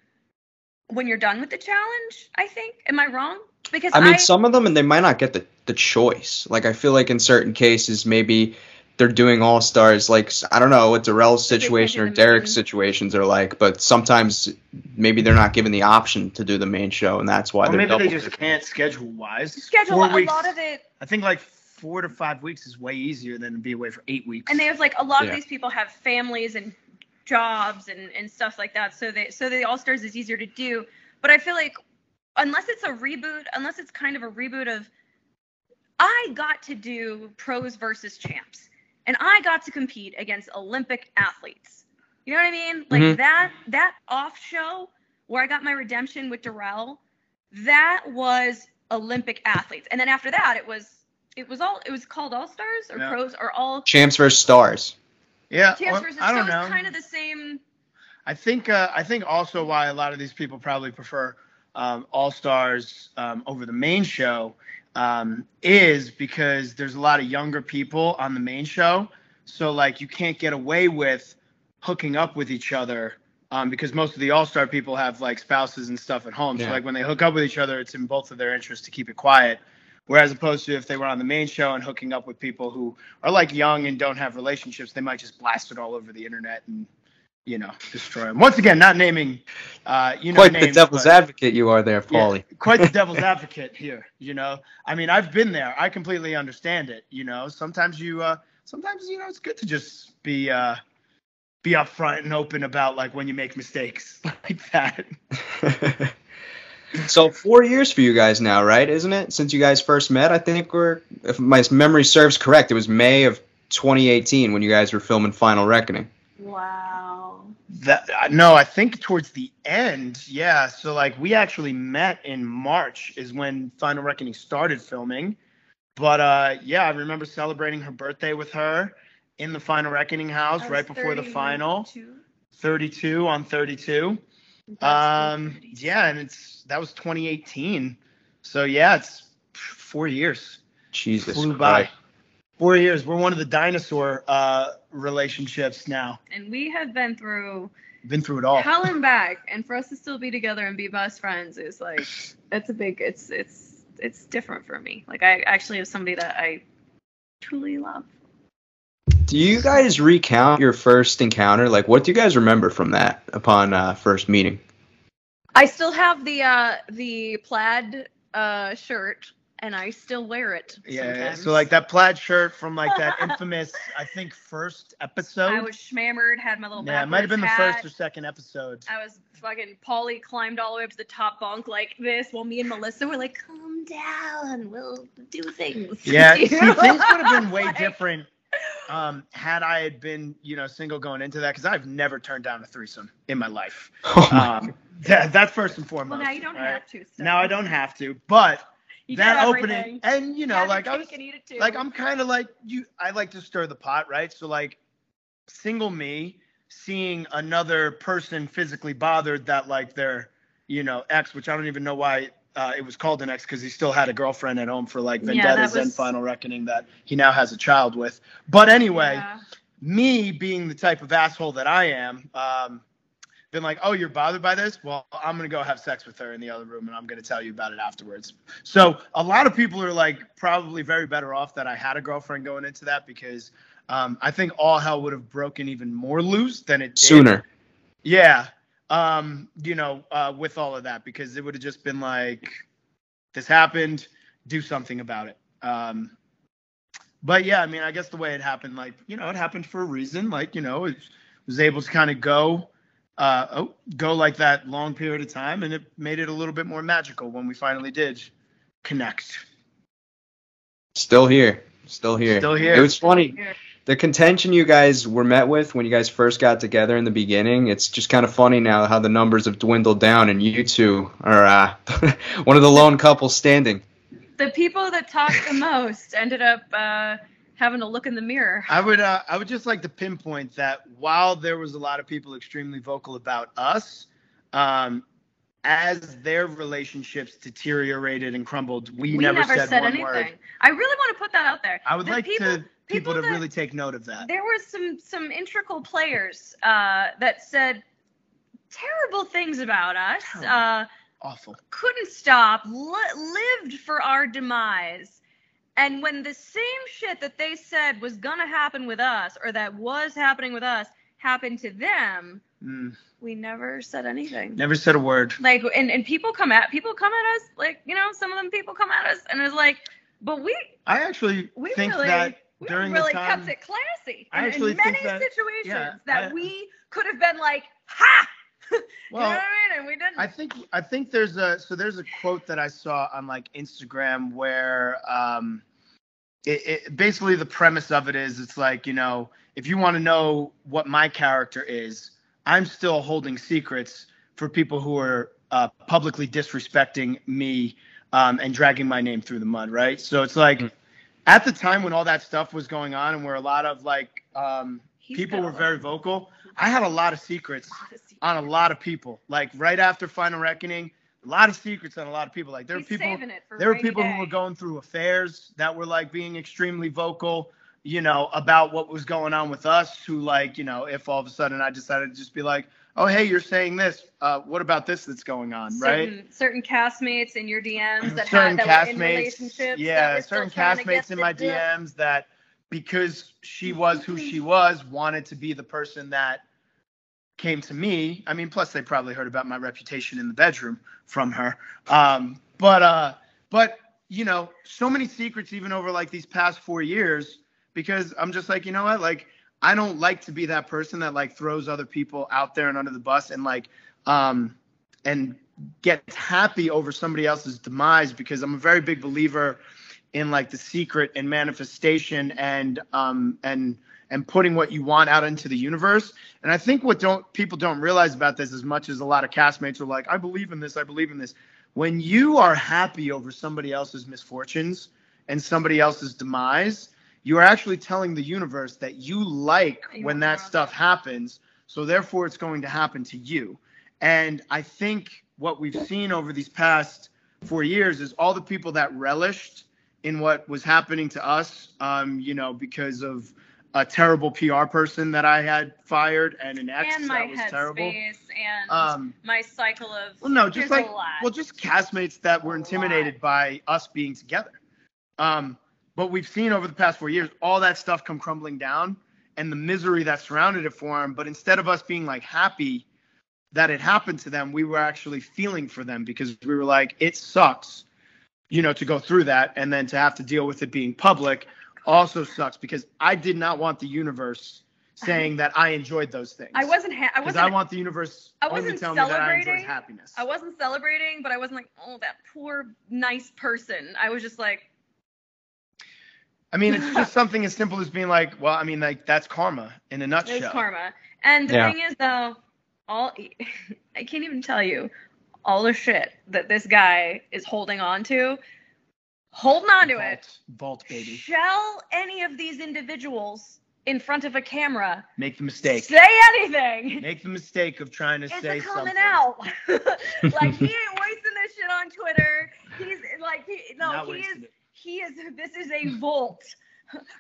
Speaker 3: when you're done with the challenge. I think. Am I wrong? Because
Speaker 1: I
Speaker 3: I,
Speaker 1: mean, some of them, and they might not get the, the choice. Like, I feel like in certain cases, maybe they're doing all stars. Like, I don't know what Darrell's
Speaker 3: So they can't
Speaker 1: situation or Derek's situations are like, but sometimes maybe they're not given the option to do the main show, and that's why
Speaker 2: Or
Speaker 1: they're
Speaker 2: maybe they just
Speaker 1: dipping.
Speaker 2: can't schedule wise.
Speaker 3: schedule
Speaker 2: Four
Speaker 3: a
Speaker 2: weeks.
Speaker 3: lot of it
Speaker 2: I think like four to five weeks is way easier than to be away for eight weeks.
Speaker 3: and there's like a lot
Speaker 1: Yeah.
Speaker 3: of these people have families and jobs and, and stuff like that so they so the all stars is easier to do but i feel like unless it's a reboot unless it's kind of a reboot of i got to do pros versus champs and i got to compete against olympic athletes you know what i mean like
Speaker 1: Mhm.
Speaker 3: that that off show where i got my redemption with Darrell, that was olympic athletes and then after that it was it was all it was called all stars or
Speaker 2: Yeah.
Speaker 3: pros or all
Speaker 1: Champs versus stars.
Speaker 2: yeah,
Speaker 3: Champs
Speaker 2: well,
Speaker 3: versus
Speaker 2: I don't
Speaker 3: so
Speaker 2: know.
Speaker 3: kind of the same.
Speaker 2: I think uh, I think also why a lot of these people probably prefer um, All Stars um, over the main show um, is because there's a lot of younger people on the main show. So like you can't get away with hooking up with each other um, because most of the All Star people have like spouses and stuff at home. So like when they hook up with each other, it's in both of their interests to keep it quiet. Whereas opposed to if they were on the main show and hooking up with people who are like young and don't have relationships, they might just blast it all over the internet and you know destroy them. Once again, not naming, uh, you know,
Speaker 1: Quite the devil's
Speaker 2: but-
Speaker 1: advocate you are there,
Speaker 2: yeah,
Speaker 1: Paulie.
Speaker 2: quite the [laughs] devil's advocate here. You know, I mean, I've been there. I completely understand it. You know, sometimes you, uh, sometimes you know, it's good to just be, uh, be upfront and open about like when you make mistakes [laughs] like that.
Speaker 1: so four years for you guys now, right? Isn't it? Since you guys first met, I think we're, if my memory serves correct, it was May of 2018 when you guys were filming Final Reckoning.
Speaker 3: Wow.
Speaker 2: That uh, no, I think towards the end, yeah. So like we actually met in March is when Final Reckoning started filming. But uh yeah, I remember celebrating her birthday with her in the Final Reckoning house right
Speaker 3: was
Speaker 2: before the final.
Speaker 3: 32.
Speaker 2: 32 on 32. Um
Speaker 3: pretty-
Speaker 2: yeah, and it's that was 2018. So yeah, it's four years.
Speaker 1: Jesus
Speaker 2: Flew by.
Speaker 1: Christ.
Speaker 2: Four years. We're one of the dinosaur uh relationships now.
Speaker 3: And we have been through
Speaker 2: Been through it all.
Speaker 3: hell and back, and for us to still be together and be best friends is like it's a big. It's it's it's different for me. Like I actually have somebody that I truly love.
Speaker 1: Do you guys recount your first encounter? Like, what do you guys remember from that upon uh, first meeting?
Speaker 3: I still have the uh the plaid uh shirt, and I still wear it.
Speaker 2: Yeah,
Speaker 3: sometimes.
Speaker 2: so like that plaid shirt from like that [laughs] infamous, I think, first episode.
Speaker 3: I was schmammered, had my little
Speaker 2: yeah, it might have been the first or second episode.
Speaker 3: I was fucking Paulie climbed all the way up to the top bunk like this, while me and Melissa were like, "Calm down, we'll do things."
Speaker 2: Yeah, [laughs] see, things would have been way [laughs]
Speaker 3: Like-
Speaker 2: different um, had I had been, you know, single going into that because I've never turned down a threesome in my life.
Speaker 1: Oh my
Speaker 2: Um, that, that's first and foremost.
Speaker 3: Well, now you don't
Speaker 2: right?
Speaker 3: have to. So.
Speaker 2: Now I don't have to, but
Speaker 3: You
Speaker 2: that opening, and you know,
Speaker 3: your
Speaker 2: like I was,
Speaker 3: cake and eat it too.
Speaker 2: like I'm kind of like you. I like to stir the pot, right? So like, single me seeing another person physically bothered that like their you know, ex, which I don't even know why uh, it was called an ex because he still had a girlfriend at home for like
Speaker 3: Yeah,
Speaker 2: Vendettas
Speaker 3: that
Speaker 2: and Final Reckoning that he now has a child with. But anyway,
Speaker 3: Yeah.
Speaker 2: me being the type of asshole that I am, um, been like, oh, you're bothered by this? Well, I'm gonna go have sex with her in the other room, and I'm gonna tell you about it afterwards. So a lot of people are like probably very better off that I had a girlfriend going into that because um, I think all hell would have broken even more loose than it did.
Speaker 1: Sooner.
Speaker 2: Yeah. Um, you know, uh, with all of that, because it would have just been like, this happened, do something about it. Um, but yeah, I mean, I guess the way it happened, like, you know, it happened for a reason. Like, you know, it was able to kind of go, uh, oh, go like that long period of time, and it made it a little bit more magical when we finally did connect.
Speaker 1: Still here. Still here.
Speaker 2: Still here.
Speaker 1: It was funny. The contention you guys were met with when you guys first got together in the beginning, it's just kind of funny now how the numbers have dwindled down and you two are uh, [laughs] one of the lone couples standing.
Speaker 3: The people that talked the most ended up uh, having to look in the mirror.
Speaker 2: I would uh, I would just like to pinpoint that while there was a lot of people extremely vocal about us, um, as their relationships deteriorated and crumbled, we,
Speaker 3: we
Speaker 2: never, said, one
Speaker 3: anything.
Speaker 2: word.
Speaker 3: I really want to put that out there.
Speaker 2: I would
Speaker 3: The
Speaker 2: like
Speaker 3: people,
Speaker 2: to people,
Speaker 3: people
Speaker 2: to
Speaker 3: that-
Speaker 2: really take note of that.
Speaker 3: There were some some integral players uh, that said terrible things about us. Uh,
Speaker 2: Awful.
Speaker 3: couldn't stop, li- lived for our demise. And when the same shit that they said was gonna happen with us, or that was happening with us, happened to them,
Speaker 2: Mm,
Speaker 3: we never said anything.
Speaker 2: never said a word.
Speaker 3: Like, and, and people come at people come at us, like you know, some of them people come at us, and it's like, but we
Speaker 2: I actually
Speaker 3: we
Speaker 2: think
Speaker 3: really
Speaker 2: that
Speaker 3: we
Speaker 2: during
Speaker 3: really
Speaker 2: the time,
Speaker 3: kept it classy.
Speaker 2: I
Speaker 3: in,
Speaker 2: actually
Speaker 3: in many
Speaker 2: think that-
Speaker 3: situations
Speaker 2: yeah,
Speaker 3: that
Speaker 2: I-
Speaker 3: we could have been like, ha, [laughs] you know
Speaker 2: well,
Speaker 3: what I mean? And we didn't.
Speaker 2: I think I think there's a so there's a quote that I saw on like Instagram where um it, it basically the premise of it is it's like you know if you want to know what my character is I'm still holding secrets for people who are uh, publicly disrespecting me um, and dragging my name through the mud right so it's like
Speaker 1: Mm.
Speaker 2: at the time when all that stuff was going on and where a lot of like um, people were very vocal I had a lot of secrets
Speaker 3: lot of secrets.
Speaker 2: On a lot of people. Like right after Final Reckoning, a lot of secrets on a lot of people. Like there were people
Speaker 3: saving it for
Speaker 2: there were people
Speaker 3: day.
Speaker 2: who were going through affairs that were like being extremely vocal, you know, about what was going on with us. Who like, you know, if all of a sudden I decided to just be like, oh hey, you're saying this. Uh, what about this that's going on, right?
Speaker 3: certain, certain castmates in your DMs that
Speaker 2: certain
Speaker 3: had that were in
Speaker 2: castmates,
Speaker 3: relationships.
Speaker 2: yeah, certain
Speaker 3: trying to get
Speaker 2: castmates in my DMs that because she was who she was, wanted to be the person that came to me. I mean, plus they probably heard about my reputation in the bedroom from her. Um, but uh, but you know, so many secrets even over like these past four years because I'm just like, you know what, like I don't like to be that person that like throws other people out there and under the bus and like um and gets happy over somebody else's demise because I'm a very big believer in like the secret and manifestation and um and and putting what you want out into the universe. And I think what don't people don't realize about this as much as a lot of castmates are like, I believe in this, I believe in this. When you are happy over somebody else's misfortunes and somebody else's demise, you are actually telling the universe that you like
Speaker 3: You
Speaker 2: when that stuff happens. So therefore it's going to happen to you. And I think what we've seen over these past four years is all the people that relished in what was happening to us, um, you know, because of a terrible PR person that I had fired and an ex
Speaker 3: and my
Speaker 2: that was terrible.
Speaker 3: and
Speaker 2: Um,
Speaker 3: my cycle of
Speaker 2: well, no, just like well, just castmates that were intimidated by us being together. Um, but we've seen over the past four years all that stuff come crumbling down and the misery that surrounded it for them. But instead of us being like happy that it happened to them, we were actually feeling for them because we were like, it sucks, you know, to go through that and then to have to deal with it being public also sucks because I did not want the universe saying that I enjoyed those things.
Speaker 3: I wasn't ha- I
Speaker 2: because
Speaker 3: wasn't
Speaker 2: I want the universe
Speaker 3: I wasn't
Speaker 2: tell me that I enjoyed
Speaker 3: celebrating.
Speaker 2: happiness.
Speaker 3: I wasn't celebrating, but I wasn't like, oh, that poor nice person. I was just like,
Speaker 2: I mean, it's just [laughs] something as simple as being like, well, I mean, like that's karma in a nutshell.
Speaker 3: It's karma. And the
Speaker 1: Yeah.
Speaker 3: thing is, though, all [laughs] I can't even tell you all the shit that this guy is holding on to. Holding on to it.
Speaker 2: Vault, vault baby.
Speaker 3: Shall any of these individuals in front of a camera,
Speaker 2: Make the mistake.
Speaker 3: say anything.
Speaker 2: Make the mistake of trying to
Speaker 3: It's
Speaker 2: say
Speaker 3: a coming
Speaker 2: something.
Speaker 3: out. [laughs] like he ain't wasting this shit on Twitter. He's like he no,
Speaker 2: Not
Speaker 3: he is
Speaker 2: it.
Speaker 3: he is this is a vault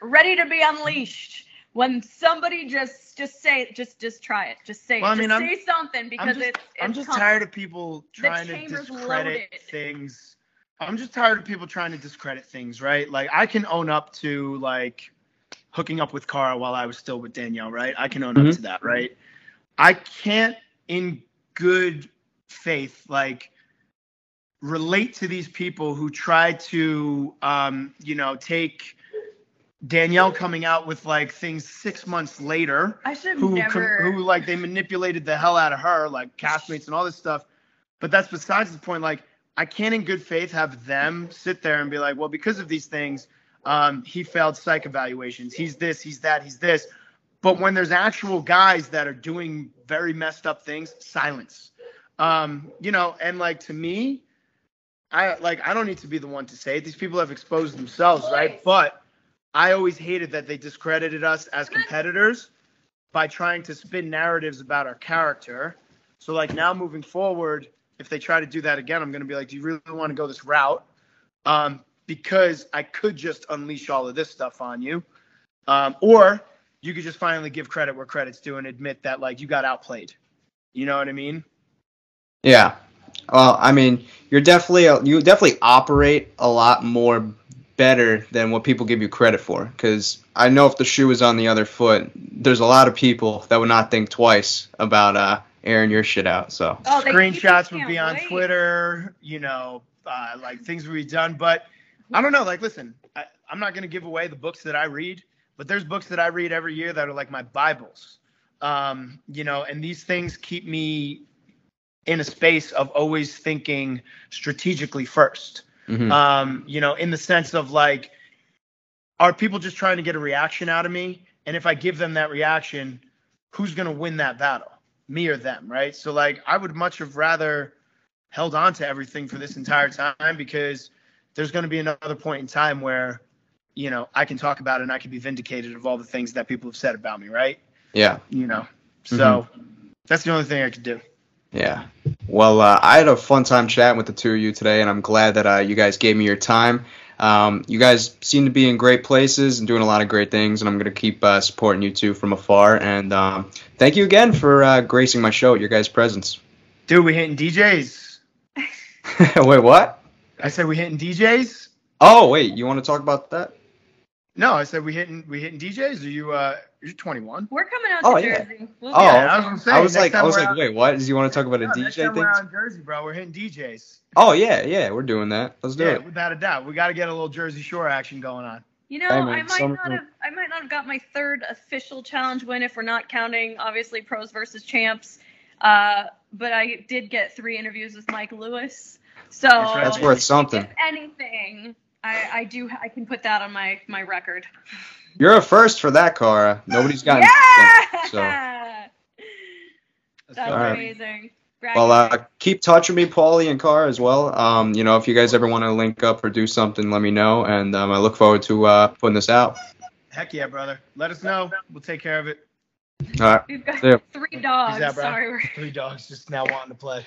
Speaker 3: ready to be unleashed. When somebody just just say it, just just try it. Just say
Speaker 2: Well, I
Speaker 3: it.
Speaker 2: mean,
Speaker 3: just
Speaker 2: I'm-
Speaker 3: say something because
Speaker 2: just-
Speaker 3: it's, it's
Speaker 2: I'm just
Speaker 3: coming.
Speaker 2: tired of people trying to discredit
Speaker 3: loaded.
Speaker 2: things. I'm just tired of people trying to discredit things, right? Like I can own up to like hooking up with Cara while I was still with Danielle, right? I can own
Speaker 1: Mhm.
Speaker 2: up to that, right? I can't in good faith like relate to these people who try to um, you know, take Danielle coming out with like things 6 months later
Speaker 3: I should have
Speaker 2: who com- who like they manipulated the hell out of her, like castmates and all this stuff. But that's besides the point. Like I can't in good faith have them sit there and be like, well, because of these things, um, he failed psych evaluations. He's this, he's that, he's this. But when there's actual guys that are doing very messed up things, silence. Um, you know, and like to me, I like I don't need to be the one to say it. These people have exposed themselves, right? But I always hated that they discredited us as competitors by trying to spin narratives about our character. So like now moving forward, if they try to do that again, I'm gonna be like, do you really want to go this route? Um, because I could just unleash all of this stuff on you, um, or you could just finally give credit where credit's due and admit that like you got outplayed. You know what I mean?
Speaker 1: Yeah. Well, I mean, you're definitely you definitely operate a lot more better than what people give you credit for. Because I know if the shoe was on the other foot, there's a lot of people that would not think twice about uh, airing your shit out. So
Speaker 3: Oh,
Speaker 2: Screenshots would be on
Speaker 3: wait.
Speaker 2: Twitter. You know, uh, like things would be done. But I don't know. Like, listen, I, I'm not gonna give away the books that I read, but there's books that I read every year that are like my bibles. Um, you know, and these things keep me in a space of always thinking strategically first.
Speaker 1: mhm.
Speaker 2: um, you know, in the sense of like, are people just trying to get a reaction out of me? And if I give them that reaction, who's going to win that battle? Me or them, right? So, like, I would much have rather held on to everything for this entire time because there's going to be another point in time where, you know, I can talk about it and I can be vindicated of all the things that people have said about me, right?
Speaker 1: yeah,
Speaker 2: You know, so that's the only thing I could do.
Speaker 1: yeah. Well, uh, I had a fun time chatting with the two of you today, and I'm glad that uh, you guys gave me your time. Um, you guys seem to be in great places and doing a lot of great things, and I'm going to keep uh, supporting you two from afar. And um, thank you again for uh, gracing my show with your guys' presence.
Speaker 2: Dude, we hitting DJs. [laughs]
Speaker 1: Wait, what?
Speaker 2: I said we hitting DJs.
Speaker 1: Oh, wait, you want to talk about that?
Speaker 2: No, I said we hitting we hitting DJs. Are you uh you're 21?
Speaker 3: We're coming out
Speaker 1: Oh,
Speaker 3: to
Speaker 1: yeah.
Speaker 3: Jersey. We'll
Speaker 1: Oh,
Speaker 2: Yeah,
Speaker 3: it.
Speaker 2: I'm saying.
Speaker 1: I was like, I was like,
Speaker 2: out-
Speaker 1: wait, what? Does you want to talk about a
Speaker 2: No, next
Speaker 1: DJ thing?
Speaker 2: we're out in Jersey, bro. We're hitting DJs.
Speaker 1: Oh yeah, yeah, we're doing that. Let's do
Speaker 2: Yeah,
Speaker 1: it.
Speaker 2: without a doubt. We got to get a little Jersey Shore action going on.
Speaker 3: You know,
Speaker 1: Hey,
Speaker 3: I might
Speaker 1: some-
Speaker 3: not have I might not have got my third official challenge win if we're not counting obviously pros versus champs. Uh, but I did get three interviews with Mike Lewis. So
Speaker 2: That's.
Speaker 1: That's worth something.
Speaker 3: if anything, I, I do I can put that on my my record.
Speaker 1: You're a first for that, Cara. Nobody's gotten.
Speaker 3: yeah! [laughs]
Speaker 1: So,
Speaker 3: That's
Speaker 2: Let's go.
Speaker 1: All right.
Speaker 3: amazing.
Speaker 1: well, uh, keep touching me, Paulie and Cara as well. Um, you know, if you guys ever want to link up or do something, let me know, and um, I look forward to uh, putting this out.
Speaker 2: Heck yeah, brother. Let us know. We'll take care of it.
Speaker 1: All right.
Speaker 3: We've got three dogs.
Speaker 2: that, bro?
Speaker 3: Sorry,
Speaker 2: Three dogs just now wanting to play.